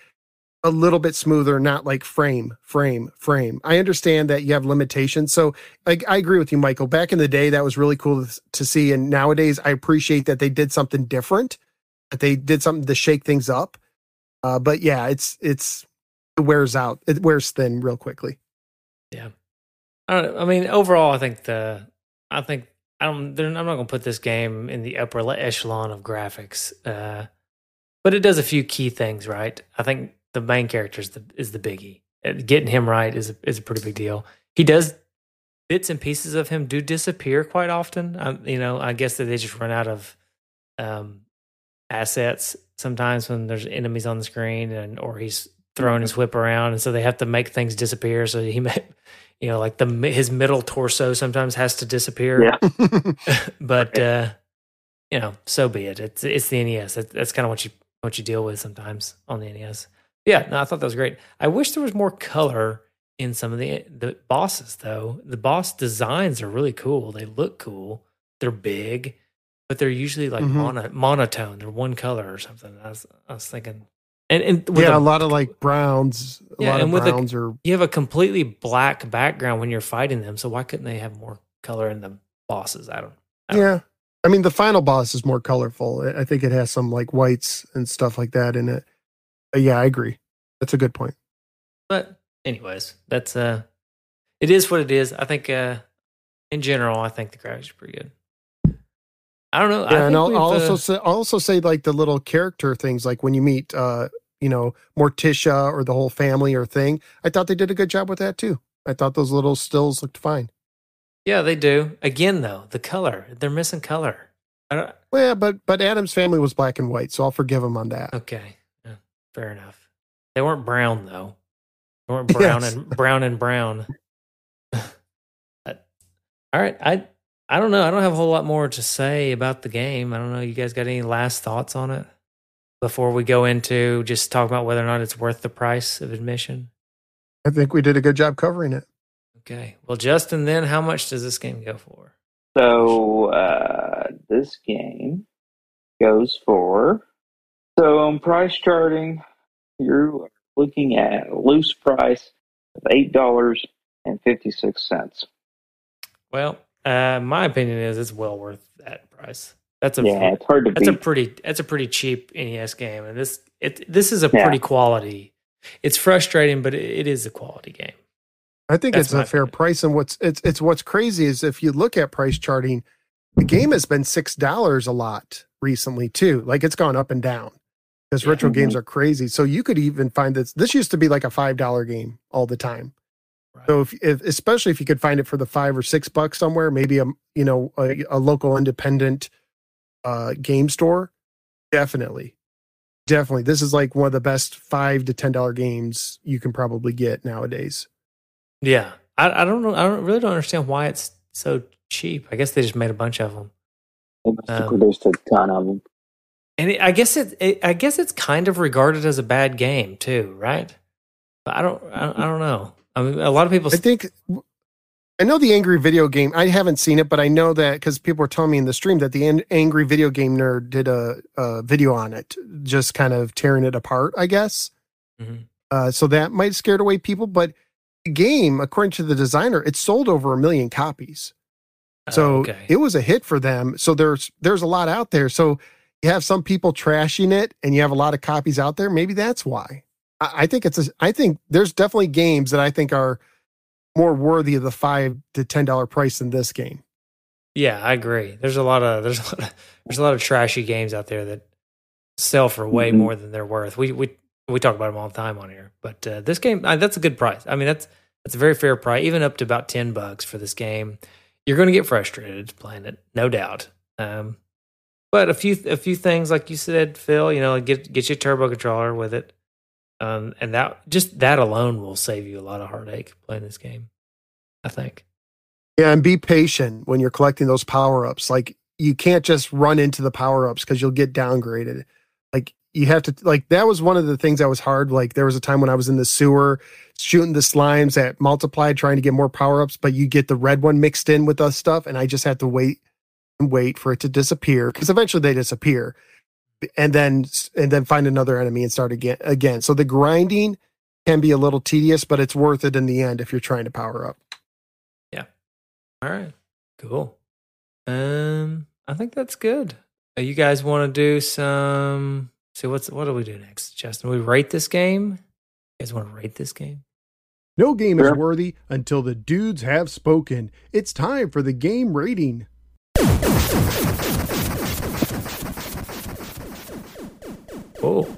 a little bit smoother, not like frame, frame, frame. I understand that you have limitations. So I, I agree with you, Michael. Back in the day, that was really cool to see. And nowadays, I appreciate that they did something different, that they did something to shake things up. Uh, but yeah, it's, it's, it wears out. It wears thin real quickly. Yeah. I, I mean, overall, I think the I think I don't. I'm not going to put this game in the upper echelon of graphics, uh, but it does a few key things right. I think the main character is the is the biggie. Getting him right is a, is a pretty big deal. He does bits and pieces of him do disappear quite often. I, you know, I guess that they just run out of um, assets sometimes when there's enemies on the screen and or he's throwing his whip around, and so they have to make things disappear. So he, may, you know, like the his middle torso sometimes has to disappear. Yeah. but uh, you know, so be it. It's it's the NES. That's, that's kind of what you what you deal with sometimes on the NES. Yeah, no, I thought that was great. I wish there was more color in some of the the bosses though. The boss designs are really cool. They look cool. They're big, but they're usually like Mhm. mono, monotone. They're one color or something. I was I was thinking, and and with yeah, a- a lot of like browns. A Yeah, lot of and the- browns are you have a completely black background when you're fighting them. So why couldn't they have more color in the bosses? I don't. I don't yeah. I mean, the final boss is more colorful. I- I think it has some like whites and stuff like that in it. But yeah, I agree. That's a good point. But anyways, that's uh, it is what it is. I think uh, in general, I think the graphics are pretty good. I don't know. I Yeah, think and I'll, I'll also uh, say, I'll also say like the little character things, like when you meet, uh, you know, Morticia or the whole family or thing. I thought they did a good job with that too. I thought those little stills looked fine. yeah, they do. Again, though, the color they're missing color. I don't, Well, yeah, but but Addams family was black and white, so I'll forgive him on that. okay, yeah, fair enough. They weren't brown though. They weren't brown Yes. and brown and brown. All right, I I don't know. I don't have a whole lot more to say about the game. I don't know. You guys got any last thoughts on it before we go into just talk about whether or not it's worth the price of admission? I think we did a good job covering it. Okay. Well, Justin, then how much does this game go for? So uh, this game goes for so on PriceCharting, you're looking at a loose price of eight dollars and fifty six cents. Well, uh, my opinion is it's well worth that price. That's a Yeah, it's hard to that's a pretty that's a pretty cheap NES game, and this it this is a Yeah. pretty quality. It's frustrating, but it, it is a quality game. I think That's it's a fair opinion. price. And what's it's it's what's crazy is if you look at PriceCharting, the game has been six dollars a lot recently too. Like it's gone up and down because Yeah. retro Mhm. games are crazy. So you could even find this. This used to be like a five dollar game all the time. Right. So if, if especially if you could find it for the five or six bucks somewhere, maybe a you know a, a local independent uh, game store, definitely, definitely. This is like one of the best five to ten dollar games you can probably get nowadays. Yeah, I, I don't know. I don't really don't understand why it's so cheap. I guess they just made a bunch of them, They must have um, produced a ton of them. and it, I guess it, it. I guess it's kind of regarded as a bad game too, right? But I don't. I don't, I don't know. I mean, a lot of people. I think I know the angry video game. I haven't seen it, but I know that because people were telling me in the stream that the An- angry video game nerd did a, a video on it, just kind of tearing it apart. I guess. Mhm. Uh, so that might scared away people, but the game, according to the designer, it sold over a million copies. So Oh, okay. it was a hit for them. So there's there's a lot out there. So you have some people trashing it, and you have a lot of copies out there. Maybe that's why. I, I think it's. A, I think there's definitely games that I think are more worthy of the five to ten dollar price than this game. Yeah, I agree. There's a lot of there's a lot of, there's a lot of trashy games out there that sell for way Mhm. more than they're worth. We we we talk about them all the time on here, but uh, this game uh, that's a good price. I mean that's that's a very fair price, even up to about ten bucks for this game. You're going to get frustrated playing it, no doubt. Um, but a few a few things like you said, Phil, you know, get get your turbo controller with it, um, and that just that alone will save you a lot of heartache playing this game. I think. Yeah, and be patient when you're collecting those power ups. Like you can't just run into the power ups because you'll get downgraded. Like you have to like that was one of the things that was hard. Like there was a time when I was in the sewer shooting the slimes that multiplied trying to get more power ups, but you get the red one mixed in with the stuff, and I just had to wait and wait for it to disappear because eventually they disappear, and then and then find another enemy and start again again. So the grinding can be a little tedious, but it's worth it in the end if you're trying to power up. Yeah. All right. Cool. Um, I think that's good. Uh, you guys want to do some? See what's what do we do next, Justin? We rate this game. You guys want to rate this game? No game Sure. is worthy until the dudes have spoken. It's time for the game rating.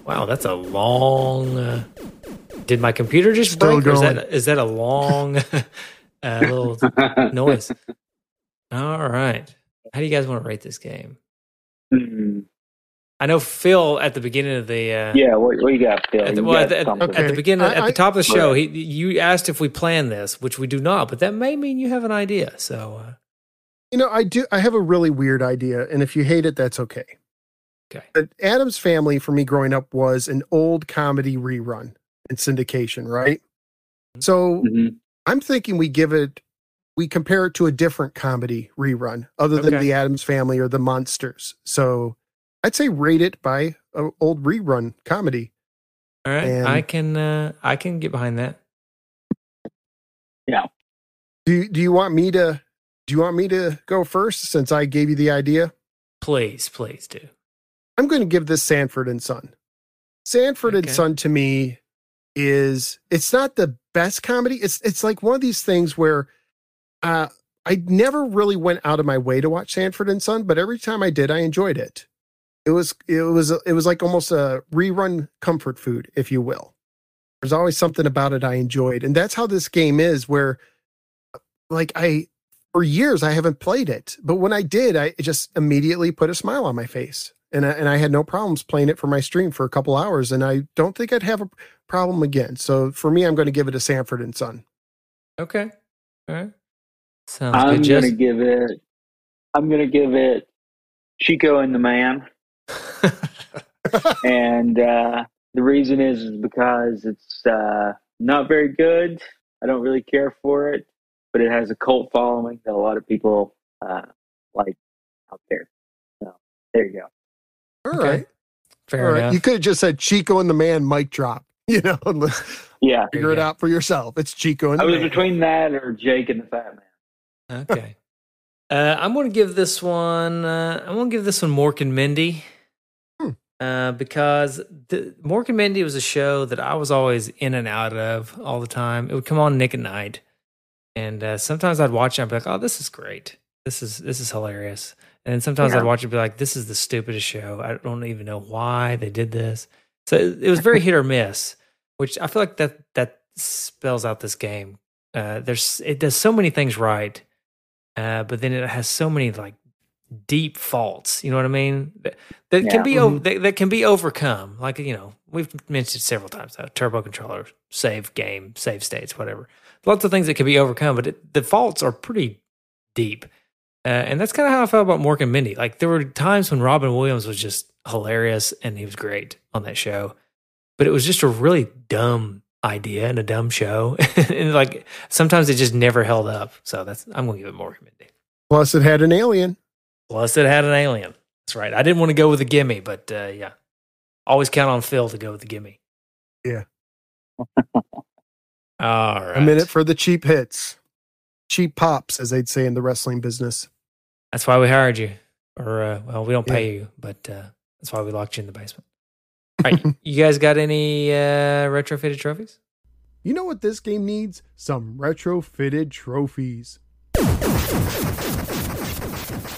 Wow, that's a long. Uh, did my computer just Still break? Or is that is that a long uh, little noise? All right. How do you guys want to rate this game? Hmm. I I know Phil at the beginning of the uh, Yeah, what, what you got, Phil? At the, well, at, the, something. at the beginning, I- at the top of the show, Right. he you asked if we plan this, which we do not, but that may mean you have an idea. So, uh, You know, I do. I have a really weird idea, and if you hate it, that's okay. Okay. But Addams Family for me growing up was an old comedy rerun in syndication, right? So Mhm. I'm thinking we give it, we compare it to a different comedy rerun other than Okay. the Addams Family or the Munsters. So I'd say rate it by an old rerun comedy. all right, And- I can uh, I can get behind that. Yeah. Do do you want me to? Do you want me to go first since I gave you the idea? Please, please do. I'm going to give this Sanford and Son. Sanford and Son to me is it's not the best comedy. It's it's like one of these things where uh I never really went out of my way to watch Sanford and Son, but every time I did, I enjoyed it. It was it was it was like almost a rerun comfort food, if you will. There's always something about it I enjoyed, and that's how this game is. Where like I for years I haven't played it, but when I did, I just immediately put a smile on my face, and I, and I had no problems playing it for my stream for a couple hours, and I don't think I'd have a problem again. So for me, I'm going to give it a Sanford and Son. Okay, all right. Sounds I'm good. gonna give it. I'm gonna give it Chico and the Man, and uh, the reason is, is because it's uh, not very good. I don't really care for it, but it has a cult following that a lot of people uh, like out there. So there you go. All Okay. right, Fair all right. enough. You could have just said Chico and the Man mic drop. You know, and let's Yeah, figure it out for yourself. It's Chico and I the was Man. between that or Jake and the Fat Man. Okay. Uh, I'm going to give this one. Uh, I'm going to give this one Mork and Mindy, Hmm. uh, because the, Mork and Mindy was a show that I was always in and out of all the time. It would come on Nick at Nite, and uh, sometimes I'd watch it. and I'd be like, "Oh, this is great. This is this is hilarious." And sometimes Yeah. I'd watch it and be like, "This is the stupidest show. I don't even know why they did this." So it, it was very hit or miss, which I feel like that that spells out this game. Uh, there's it does so many things right, uh, but then it has so many like deep faults. You know what I mean? That, that Yeah. can be o- that, that can be overcome. Like you know, we've mentioned several times now. Turbo controller, save game, save states, whatever. Lots of things that can be overcome, but it, the faults are pretty deep. Uh, and that's kind of how I felt about Mork and Mindy. Like there were times when Robin Williams was just hilarious and he was great on that show, but it was just a really dumb idea and a dumb show. and like sometimes it just never held up. So that's I'm gonna give it Mork and Mindy. Plus, it had an alien. Plus, it had an alien. That's right. I didn't want to go with a gimme, but uh, yeah, always count on Phil to go with the gimme. Yeah. All right. A minute for the cheap hits, cheap pops, as they'd say in the wrestling business. That's why we hired you. Or uh, well, we don't pay you, but uh, that's why we locked you in the basement. All right, you guys got any uh, retrofitted trophies? You know what this game needs? Some retrofitted trophies.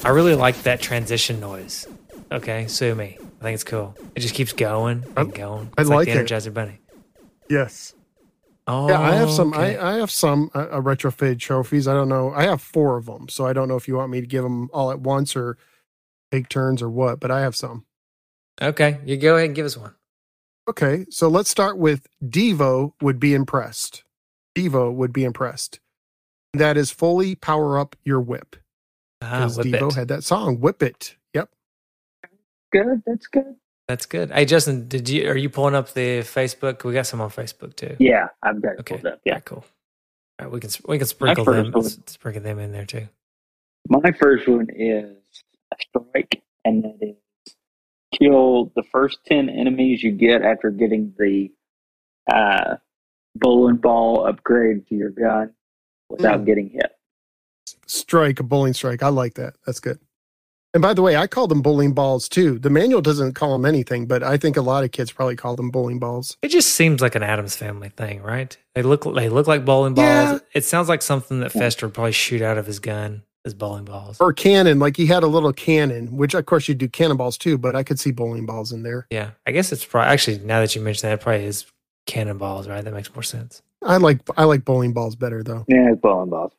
I really like that transition noise. Okay, sue me. I think it's cool. It just keeps going and going. I It's like the it. Energizer Bunny. Yes. Oh, Yeah, I have some. okay. I, I have some uh, uh, retrofitted trophies. I don't know. I have four of them, so I don't know if you want me to give them all at once or take turns or what. But I have some. okay, you go ahead and give us one. Okay, so let's start with Devo would be impressed. Devo would be impressed. That is fully power up your whip. Ah, whip Devo it. had that song, Whip It. Yep. Good. That's good. That's good. Hey, Justin, did you are you pulling up the Facebook? We got some on Facebook too. Yeah, I've got it Okay. pulled up. Yeah. right, cool. All right, we can we can sprinkle them one- sprinkle them in there too. My first one is a strike, and that is kill the first 10 enemies you get after getting the uh, bowling ball upgrade to your gun without Mm. getting hit. Strike, a bowling strike. I like that. That's good. And by the way, I call them bowling balls too. The manual doesn't call them anything, but I think a lot of kids probably call them bowling balls. It just seems like an Addams family thing, right? They look they look like bowling balls. Yeah. It sounds like something that Fester would probably shoot out of his gun as bowling balls. Or cannon, like he had a little cannon, which of course you do cannonballs too, but I could see bowling balls in there. Yeah, I guess it's probably actually now that you mention that, it probably is cannonballs, right? That makes more sense. I like I like bowling balls better though. Yeah, it's bowling balls.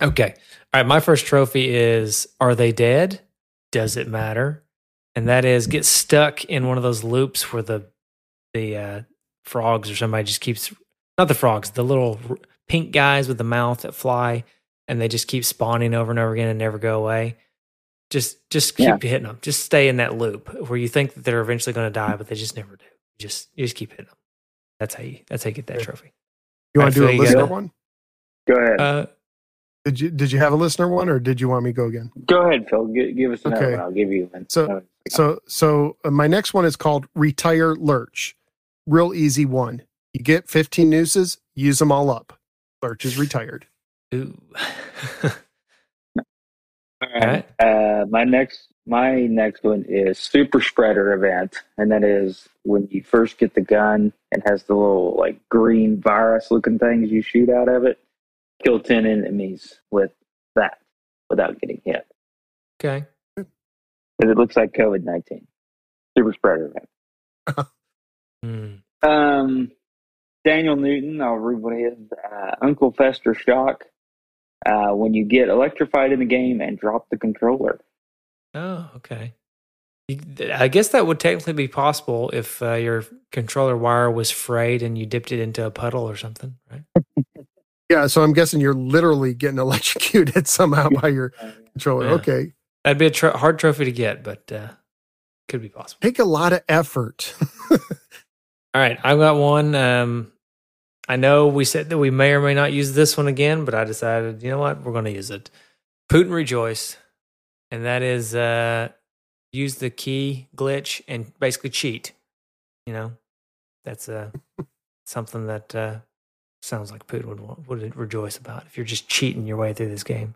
Okay, all right. My first trophy is: Are they dead? Does it matter? and that is get stuck in one of those loops where the the uh, frogs or somebody just keeps not the frogs, the little pink guys with the mouth that fly, and they just keep spawning over and over again and never go away. Just just keep Yeah. hitting them. Just stay in that loop where you think that they're eventually going to die, but they just never do. Just you just keep hitting them. That's how you that's how you get that trophy. You want to do a feel listener one? Go ahead. Uh, Did you did you have a listener one, or did you want me to go again? Go ahead, Phil. Give, give us another Okay. one. I'll give you one. So- So so uh, my next one is called retire lurch. Real easy one. You get 15 nooses, use them all up. Lurch is retired. ooh. All right. Uh, my next my next one is super spreader event, and that is when you first get the gun and has the little like green virus looking things you shoot out of it. Kill ten enemies with that without getting hit okay. because it looks like COVID nineteen. Super spreader event. Hmm. Um, Daniel Newton, I'll read what his uh, Uncle Fester shock. Uh, when you get electrified in the game and drop the controller. Oh, okay. I guess that would technically be possible if uh, your controller wire was frayed and you dipped it into a puddle or something, right? Yeah, so I'm guessing you're literally getting electrocuted somehow by your controller. Yeah. Okay. That'd be a tro- hard trophy to get, but uh, could be possible. Take a lot of effort. All right, I've got one. Um, I know we said that we may or may not use this one again, but I decided, you know what, we're going to use it. Putin rejoice, and that is uh, use the key glitch and basically cheat. You know, that's uh, something that uh, sounds like Putin would want, would rejoice about if you're just cheating your way through this game.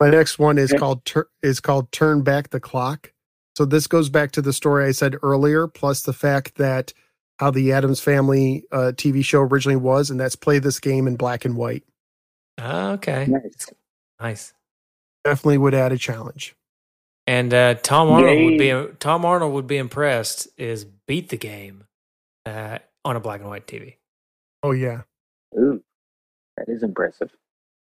My next one is Yeah. called tur- is called Turn Back the Clock. So this goes back to the story I said earlier, plus the fact that how the Addams Family uh, TV show originally was, and that's play this game in black and white. Okay, Nice. nice. Definitely would add a challenge. And uh, Tom Arnold would be Tom Arnold would be impressed. Is beat the game uh, on a black and white TV. Oh yeah, Ooh, that is impressive.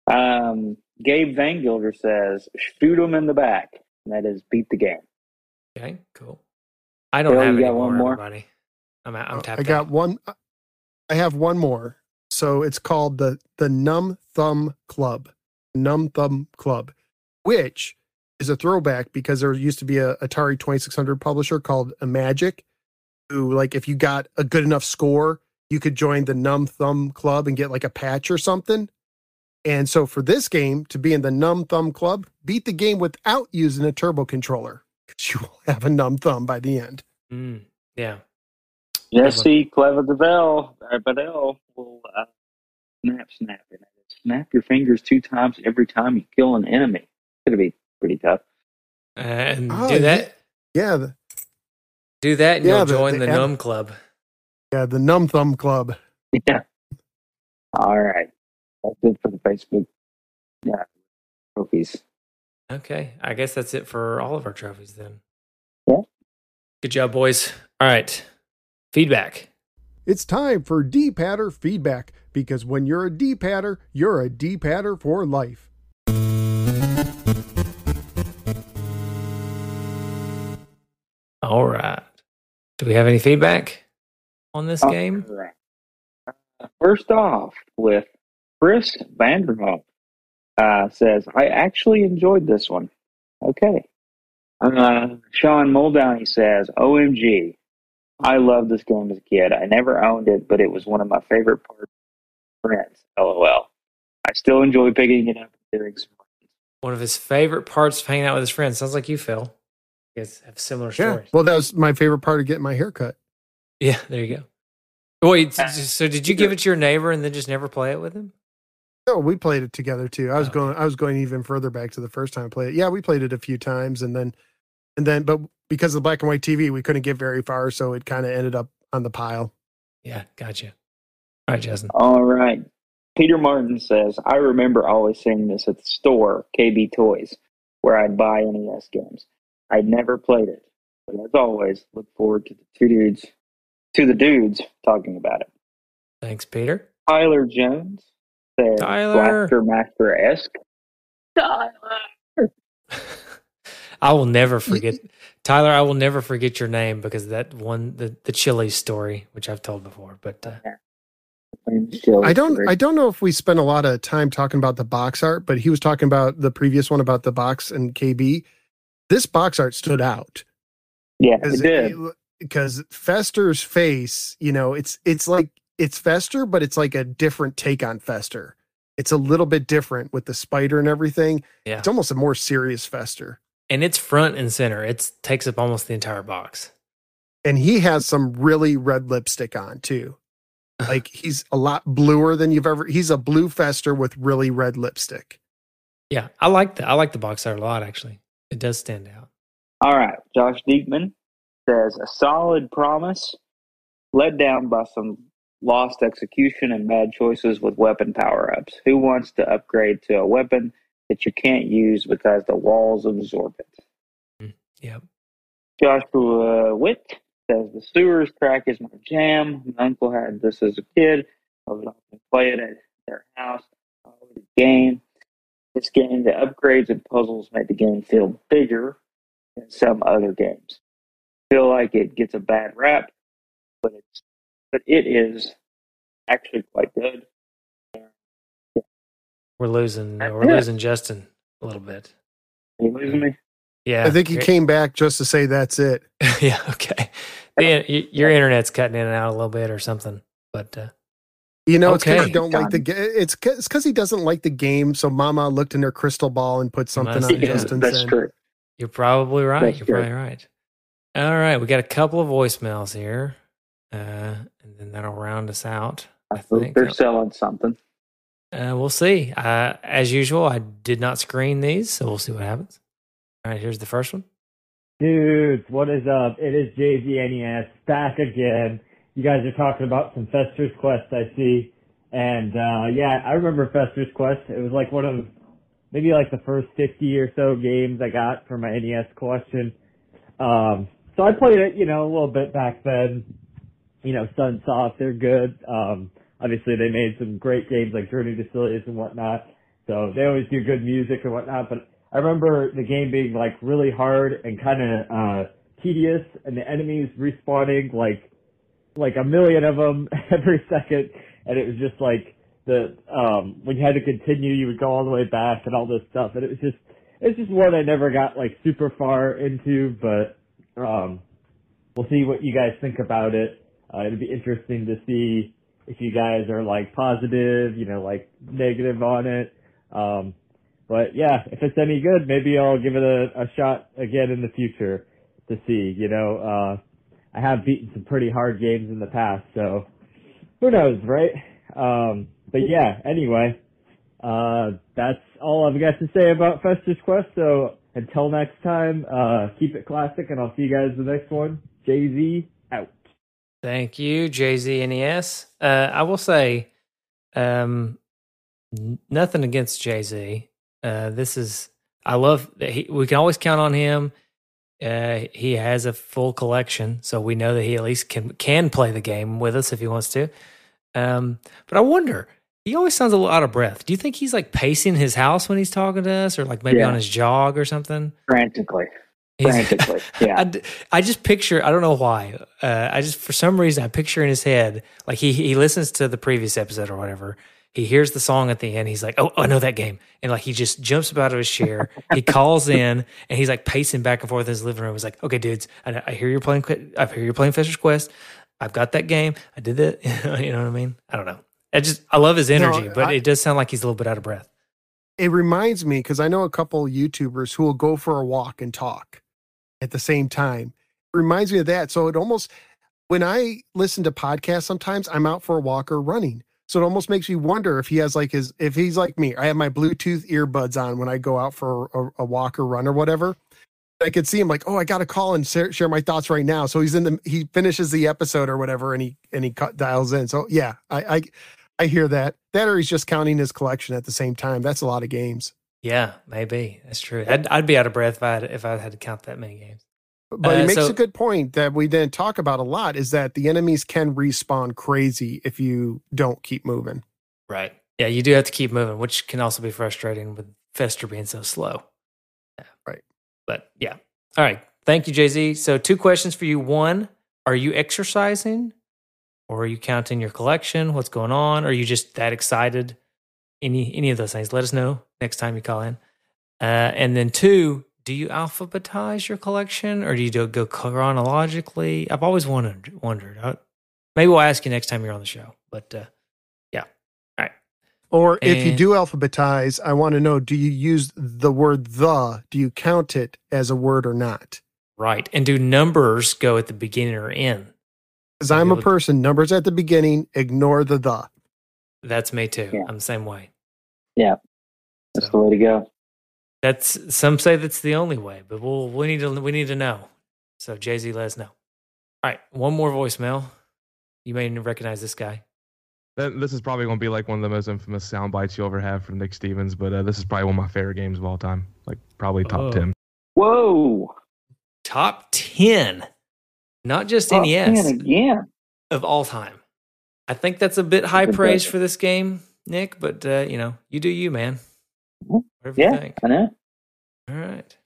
Um, Gabe Van Gilder says, "Shoot him in the back." And that is beat the game. Okay, cool. I don't Bill, have you any got one more? Everybody, I'm out, I'm Uh, tapped I got out. one. I have one more. So it's called the the Numb Thumb Club, Numb Thumb Club, which is a throwback because there used to be a Atari 2600 publisher called Imagic, who like if you got a good enough score, you could join the Numb Thumb Club and get like a patch or something. And so for this game to be in the Numb Thumb Club, beat the game without using a turbo controller because you will have a numb thumb by the end. Mm, yeah. Jesse Clever Deville, uh, Bedell will uh, snap, snap, and snap your fingers two times every time you kill an enemy. Gonna be pretty tough. Uh, and Oh, do that. Yeah, the, Do that, and Yeah, you'll the- join the the, ad- Num Club. Yeah, the Numb Thumb Club. Yeah. All right. That's it for the Facebook yeah, trophies. Okay, I guess that's it for all of our trophies then. Yeah. Good job, boys. All right, feedback. It's time for D-Patter feedback because when you're a D-Patter, you're a D-Patter for life. All right. Do we have any feedback on this game? All right. Uh, first off, with Chris Vanderhoff uh, says, I actually enjoyed this one. Okay. Uh, Sean Muldowney says, OMG, I loved this game as a kid. I never owned it, but it was one of my favorite parts of Friends. LOL. I still enjoy picking it up and doing some One of his favorite parts of hanging out with his friends. Sounds like you, Phil. You guys have similar stories. Yeah. stories. Well, that was my favorite part of getting my hair cut. Yeah, there you go. Wait, so did you give it to your neighbor and then just never play it with him? Oh, we played it together too. I was Oh. going I was going even further back to the first time I played it. Yeah, we played it a few times and then and then but because of the black and white TV, we couldn't get very far, so it kind of ended up on the pile. Yeah, gotcha. All right, Justin. All right. Peter Martin says, I remember always seeing this at the store, KB Toys, where I'd buy NES games. I'd never played it, but as always, look forward to the two dudes, to the dudes talking about it. Thanks, Peter. Tyler Jones says, Tyler. Blaster Master esque. Tyler. I will never forget Tyler. I will never forget your name because that one the the chili story, which I've told before. But uh, I don't I don't know if we spent a lot of time talking about the box art, but he was talking about the previous one about the box and KB. This box art stood out. Yeah, it did. Because Fester's face, you know, it's it's like it's Fester, but it's like a different take on Fester. It's a little bit different with the spider and everything. Yeah. It's almost a more serious Fester. And it's front and center. It takes up almost the entire box. And he has some really red lipstick on too. like he's a lot bluer than you've ever he's a blue Fester with really red lipstick. Yeah, I like the I like the box art a lot actually. It does stand out. All right. Josh Diekman says a solid promise, led down by some lost execution and bad choices with weapon power ups. Who wants to upgrade to a weapon that you can't use because the walls absorb it? Mm, yep. Joshua Witt says the sewers track is my jam. My uncle had this as a kid. I would often play it at their house. the game. This game, the upgrades and puzzles make the game feel bigger than some other games. I feel like it gets a bad rap, but it's but it is actually quite good. We're losing. We're losing Justin a little bit. Are you losing me? Yeah, I think he came back just to say that's it. yeah. Okay. The, your internet's cutting in and out a little bit or something, but uh, you know, it's because he don't like the game. It's it's because he doesn't like the game. So Mama looked in her crystal ball and put something on yeah, Justin's That's end. true. You're probably right. That's You're true. probably right. All right, we got a couple of voicemails here, uh, and then that'll round us out. I think They're selling something. Uh, we'll see. Uh, as usual, I did not screen these, so we'll see what happens. All right, here's the first one. Dudes, what is up? It is JZNES back again. You guys are talking about some Fester's Quest, I see. And, uh, yeah, I remember Fester's Quest. It was like one of, maybe like the first 50 or so games I got for my NES collection. Um, so I played it, you know, a little bit back then. You know, Sunsoft, they're good. Um, obviously they made some great games like Journey to Silius and whatnot. So they always do good music and whatnot, but I remember the game being like really hard and kind of uh tedious, and the enemies respawning like like a million of them every second, and it was just like the um when you had to continue, you would go all the way back and all this stuff, and it was just it's just one I never got like super far into, but um we'll see what you guys think about it. Uh, it'd be interesting to see if you guys are like positive, you know, like negative on it. Um, but yeah, if it's any good, maybe I'll give it a, a shot again in the future to see. You know, uh, I have beaten some pretty hard games in the past, so who knows, right? Um, but yeah, anyway, uh, that's all I've got to say about Fester's Quest. So until next time, uh, keep it classic, and I'll see you guys the next one. Jay Z out. Thank you, Jay Z NES. Uh, I will say, um, nothing against Jay Z. Uh, this is I love that he. We can always count on him. Uh, he has a full collection, so we know that he at least can can play the game with us if he wants to. Um, but I wonder, he always sounds a little out of breath. Do you think he's like pacing his house when he's talking to us, or like maybe Yeah. on his jog or something? Frantically. He's- Frantically. Yeah. I just picture I don't know why. Uh, I just for some reason I picture in his head like he he listens to the previous episode or whatever. He hears the song at the end. He's like, "Oh, I know that game," and like he just jumps up out of his chair. he calls in and he's like pacing back and forth in his living room. He's like, "Okay, dudes, I, I hear you're playing. I hear you're playing Fester's Quest. I've got that game. I did that. you know what I mean? I don't know. I just I love his energy, but I- it does sound like he's a little bit out of breath. It reminds me because I know a couple YouTubers who will go for a walk and talk at the same time. It reminds me of that. So it almost when I listen to podcasts, sometimes I'm out for a walk or running. So it almost makes me wonder if he has like his if he's like me. I have my Bluetooth earbuds on when I go out for a, a walk or run or whatever. I could see him like, oh, I got to call and share, share my thoughts right now. So he's in the he finishes the episode or whatever, and he and he cut, dials in. So yeah, I, I I hear that. That or he's just counting his collection at the same time. That's a lot of games. Yeah, maybe that's true. I'd, I'd be out of breath if I had, if I had to count that many games. But Uh, he makes so- a good point that we didn't talk about a lot is that the enemies can respawn crazy if you don't keep moving. Right. Yeah, you do have to keep moving, which can also be frustrating with Fester being so slow. Yeah. Right. But yeah. All right. Thank you, Jay Z. So, two questions for you. One, are you exercising or are you counting your collection? What's going on? Are you just that excited? Any any of those things? Let us know next time you call in. Uh, and then two, do you alphabetize your collection or do you do, go chronologically? I've always wondered. Wondered. I, maybe we'll ask you next time you're on the show. But uh, yeah, all right. Or if you do alphabetize, I want to know: Do you use the word "the"? Do you count it as a word or not? Right. And do numbers go at the beginning or end? Because I'm a person, numbers at the beginning, ignore the the. That's me too. Yeah. I'm the same way. Yeah, that's So- the way to go. That's some say that's the only way, but we'll we need to we need to know. So Jay Z, let us know. All right, one more voicemail. You may recognize this guy. This is probably going to be like one of the most infamous sound bites you'll ever have from Nick Stevens, but uh, this is probably one of my favorite games of all time. Like probably top Oh. 10. Whoa! Top ten, not just Oh, NES man, again. of all time. I think that's a bit high praise for this game, Nick. But uh, you know, you do you, man. Mhm. Whatever you Yeah, think. I know. All right.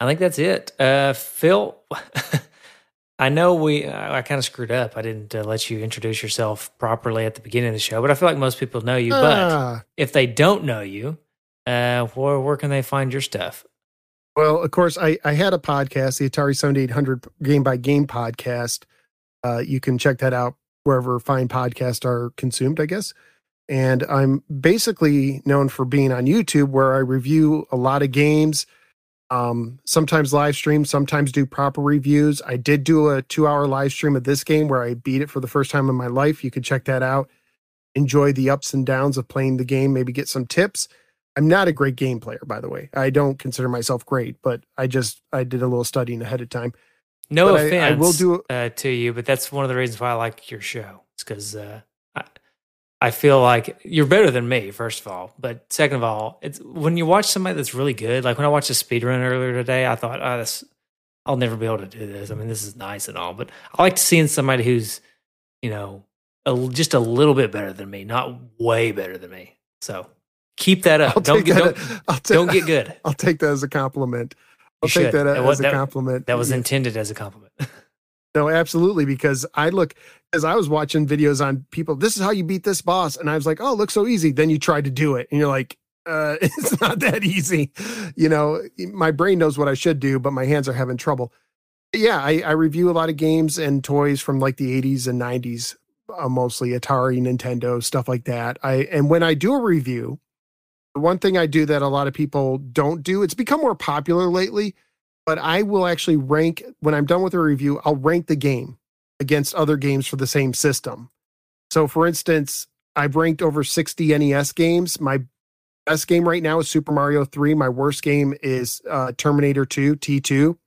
I think that's it. Uh, Phil, I know we, I, I kind of screwed up. I didn't uh, let you introduce yourself properly at the beginning of the show, but I feel like most people know you. But Ah, if they don't know you, uh, where, where can they find your stuff? Well, of course, I, I had a podcast, the Atari 7800 Game by Game podcast. Uh, you can check that out wherever fine podcasts are consumed, I guess. And I'm basically known for being on YouTube, where I review a lot of games, um, sometimes live stream, sometimes do proper reviews. I did do a two hour live stream of this game where I beat it for the first time in my life. You can check that out. Enjoy the ups and downs of playing the game, maybe get some tips. I'm not a great game player, by the way. I don't consider myself great, but I just I did a little studying ahead of time. No But I- I will do- uh, to you, but that's one of the reasons why I like your show. It's because uh, I, I feel like you're better than me, first of all. But second of all, it's when you watch somebody that's really good. Like when I watched a speed run earlier today, I thought, oh, this, I'll never be able to do this. I mean, this is nice and all, but I like seeing somebody who's, you know, a, just a little bit better than me, not way better than me. So keep that up. I'll don't get, that. don't, I'll ta- don't get good. I'll take that as a compliment. I'll You take should. that as was- a that- compliment. That was Yeah. intended as a compliment. No, absolutely. Because I look as I was watching videos on people, this is how you beat this boss. And I was like, oh, it looks so easy. Then you try to do it and you're like, uh, it's not that easy. You know, my brain knows what I should do, but my hands are having trouble. Yeah, I, I review a lot of games and toys from like the 80s and 90s, uh, mostly Atari, Nintendo, stuff like that. I and when I do a review, one thing I do that a lot of people don't do, it's become more popular lately, but I will actually rank when I'm done with a review, I'll rank the game against other games for the same system. So for instance, I've ranked over 60 NES games. My best game right now is Super Mario 3. My worst game is uh, Terminator 2, T2.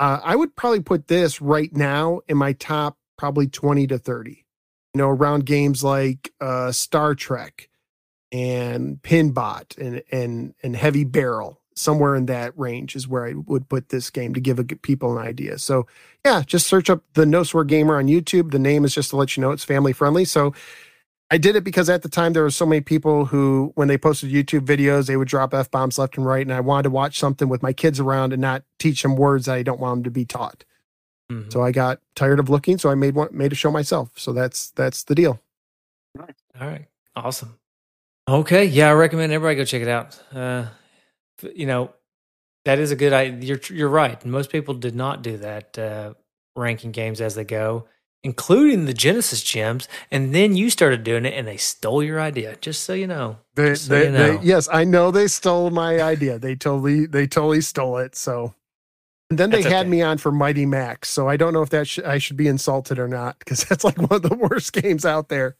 Uh, I would probably put this right now in my top probably 20 to 30. You know, around games like uh, Star Trek and Pinbot and and and Heavy Barrel. Somewhere in that range is where I would put this game to give a, people an idea. So yeah, just search up the No Swear Gamer on YouTube. The name is just to let you know it's family friendly. So I did it because at the time there were so many people who, when they posted YouTube videos, they would drop f bombs left and right, and I wanted to watch something with my kids around and not teach them words that I don't want them to be taught. Mhm. So I got tired of looking, so I made one, made a show myself. So that's that's the deal. All right. Awesome. Okay. Yeah, I recommend everybody go check it out. Uh, you know, that is a good idea. You're, you're right. Most people did not do that, uh, ranking games as they go, including the Genesis gems. And then you started doing it and they stole your idea, just so you know. They, so they, you they, yes, I know they stole my idea. They totally they totally stole it. So and then they had okay. me on for Mighty Max. So I don't know if that sh- I should be insulted or not because that's like one of the worst games out there.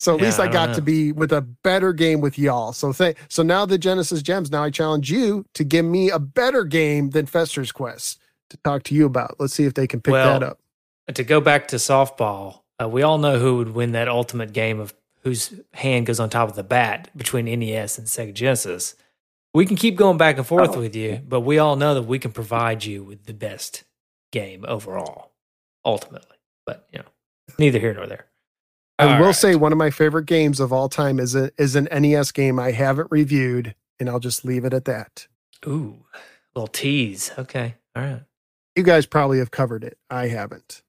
So at Yeah, least I I, got know. to be with a better game with y'all. So th- so now the Genesis Gems. Now I challenge you to give me a better game than Fester's Quest to talk to you about. Let's see if they can pick Well, that up. To go back to softball, uh, we all know who would win that ultimate game of whose hand goes on top of the bat between NES and Sega Genesis. We can keep going back and forth Oh. with you, but we all know that we can provide you with the best game overall, ultimately. But you know, neither here nor there. I All will right. say one of my favorite games of all time is a, is an NES game I haven't reviewed, and I'll just leave it at that. Ooh, little tease. Okay. All right. You guys probably have covered it. I haven't.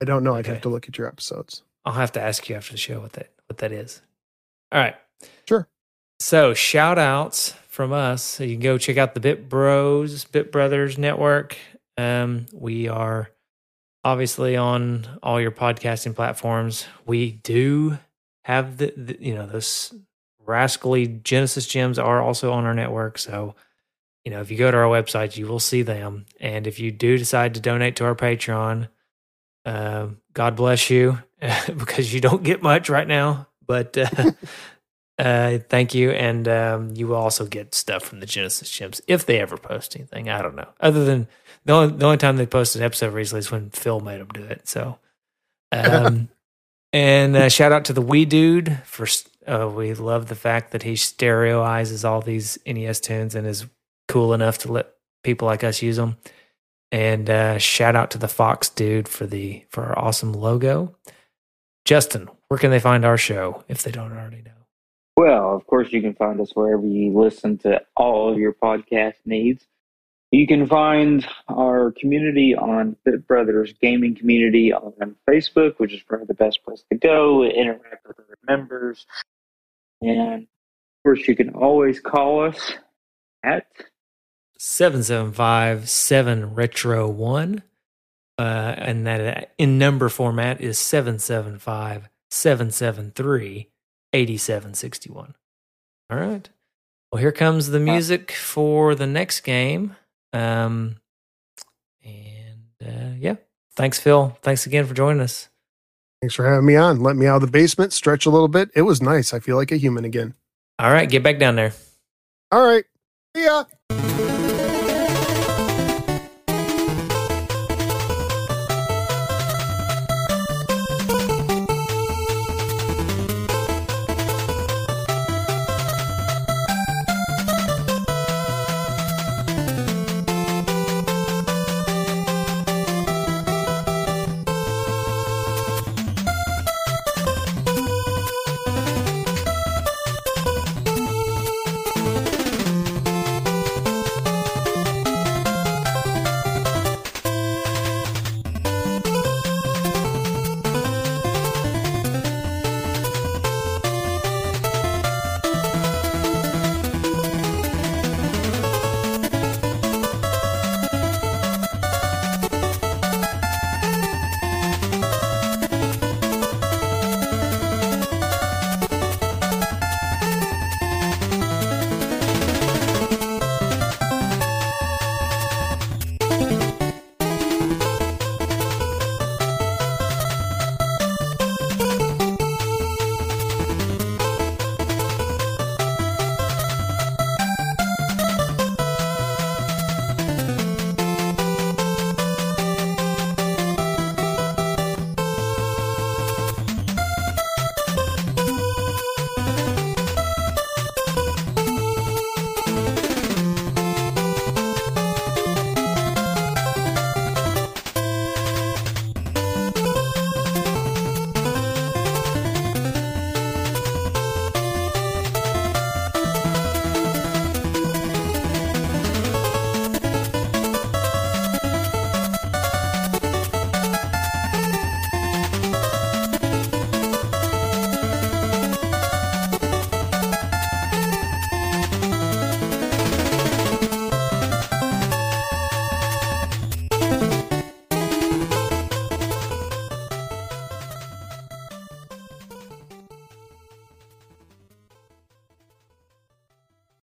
I don't know. I'd Okay. have to look at your episodes. I'll have to ask you after the show what that what that is. All right. Sure. So shout outs from us. So you can go check out the Bit Bros, Bit Brothers Network. Um, we are obviously on all your podcasting platforms. We do have the, the you know those rascally Genesis gems are also on our network. So you know if you go to our website, you will see them. And if you do decide to donate to our Patreon, um, God bless you because you don't get much right now. But uh, uh, thank you, and um, you will also get stuff from the Genesis Gems if they ever post anything. I don't know. Other than the only the only time they posted an episode recently is when Phil made them do it. So, um, and uh, shout out to the Wee Dude for uh, we love the fact that he stereoizes all these NES tunes and is cool enough to let people like us use them. And uh, shout out to the Fox Dude for the for our awesome logo. Justin, where can they find our show if they don't already know? Well, of course, you can find us wherever you listen to all of your podcast needs. You can find our community on Bit Brothers Gaming Community on Facebook, which is probably the best place to go, interact with other members. And of course, you can always call us at 775 7 Retro 1. Uh, and that in number format is 775 773 8761. All right. Well, here comes the music for the next game. Um, and uh, yeah, thanks, Phil. Thanks again for joining us. Thanks for having me on. Let me out of the basement, stretch a little bit. It was nice. I feel like a human again. All right, get back down there. All right. See ya.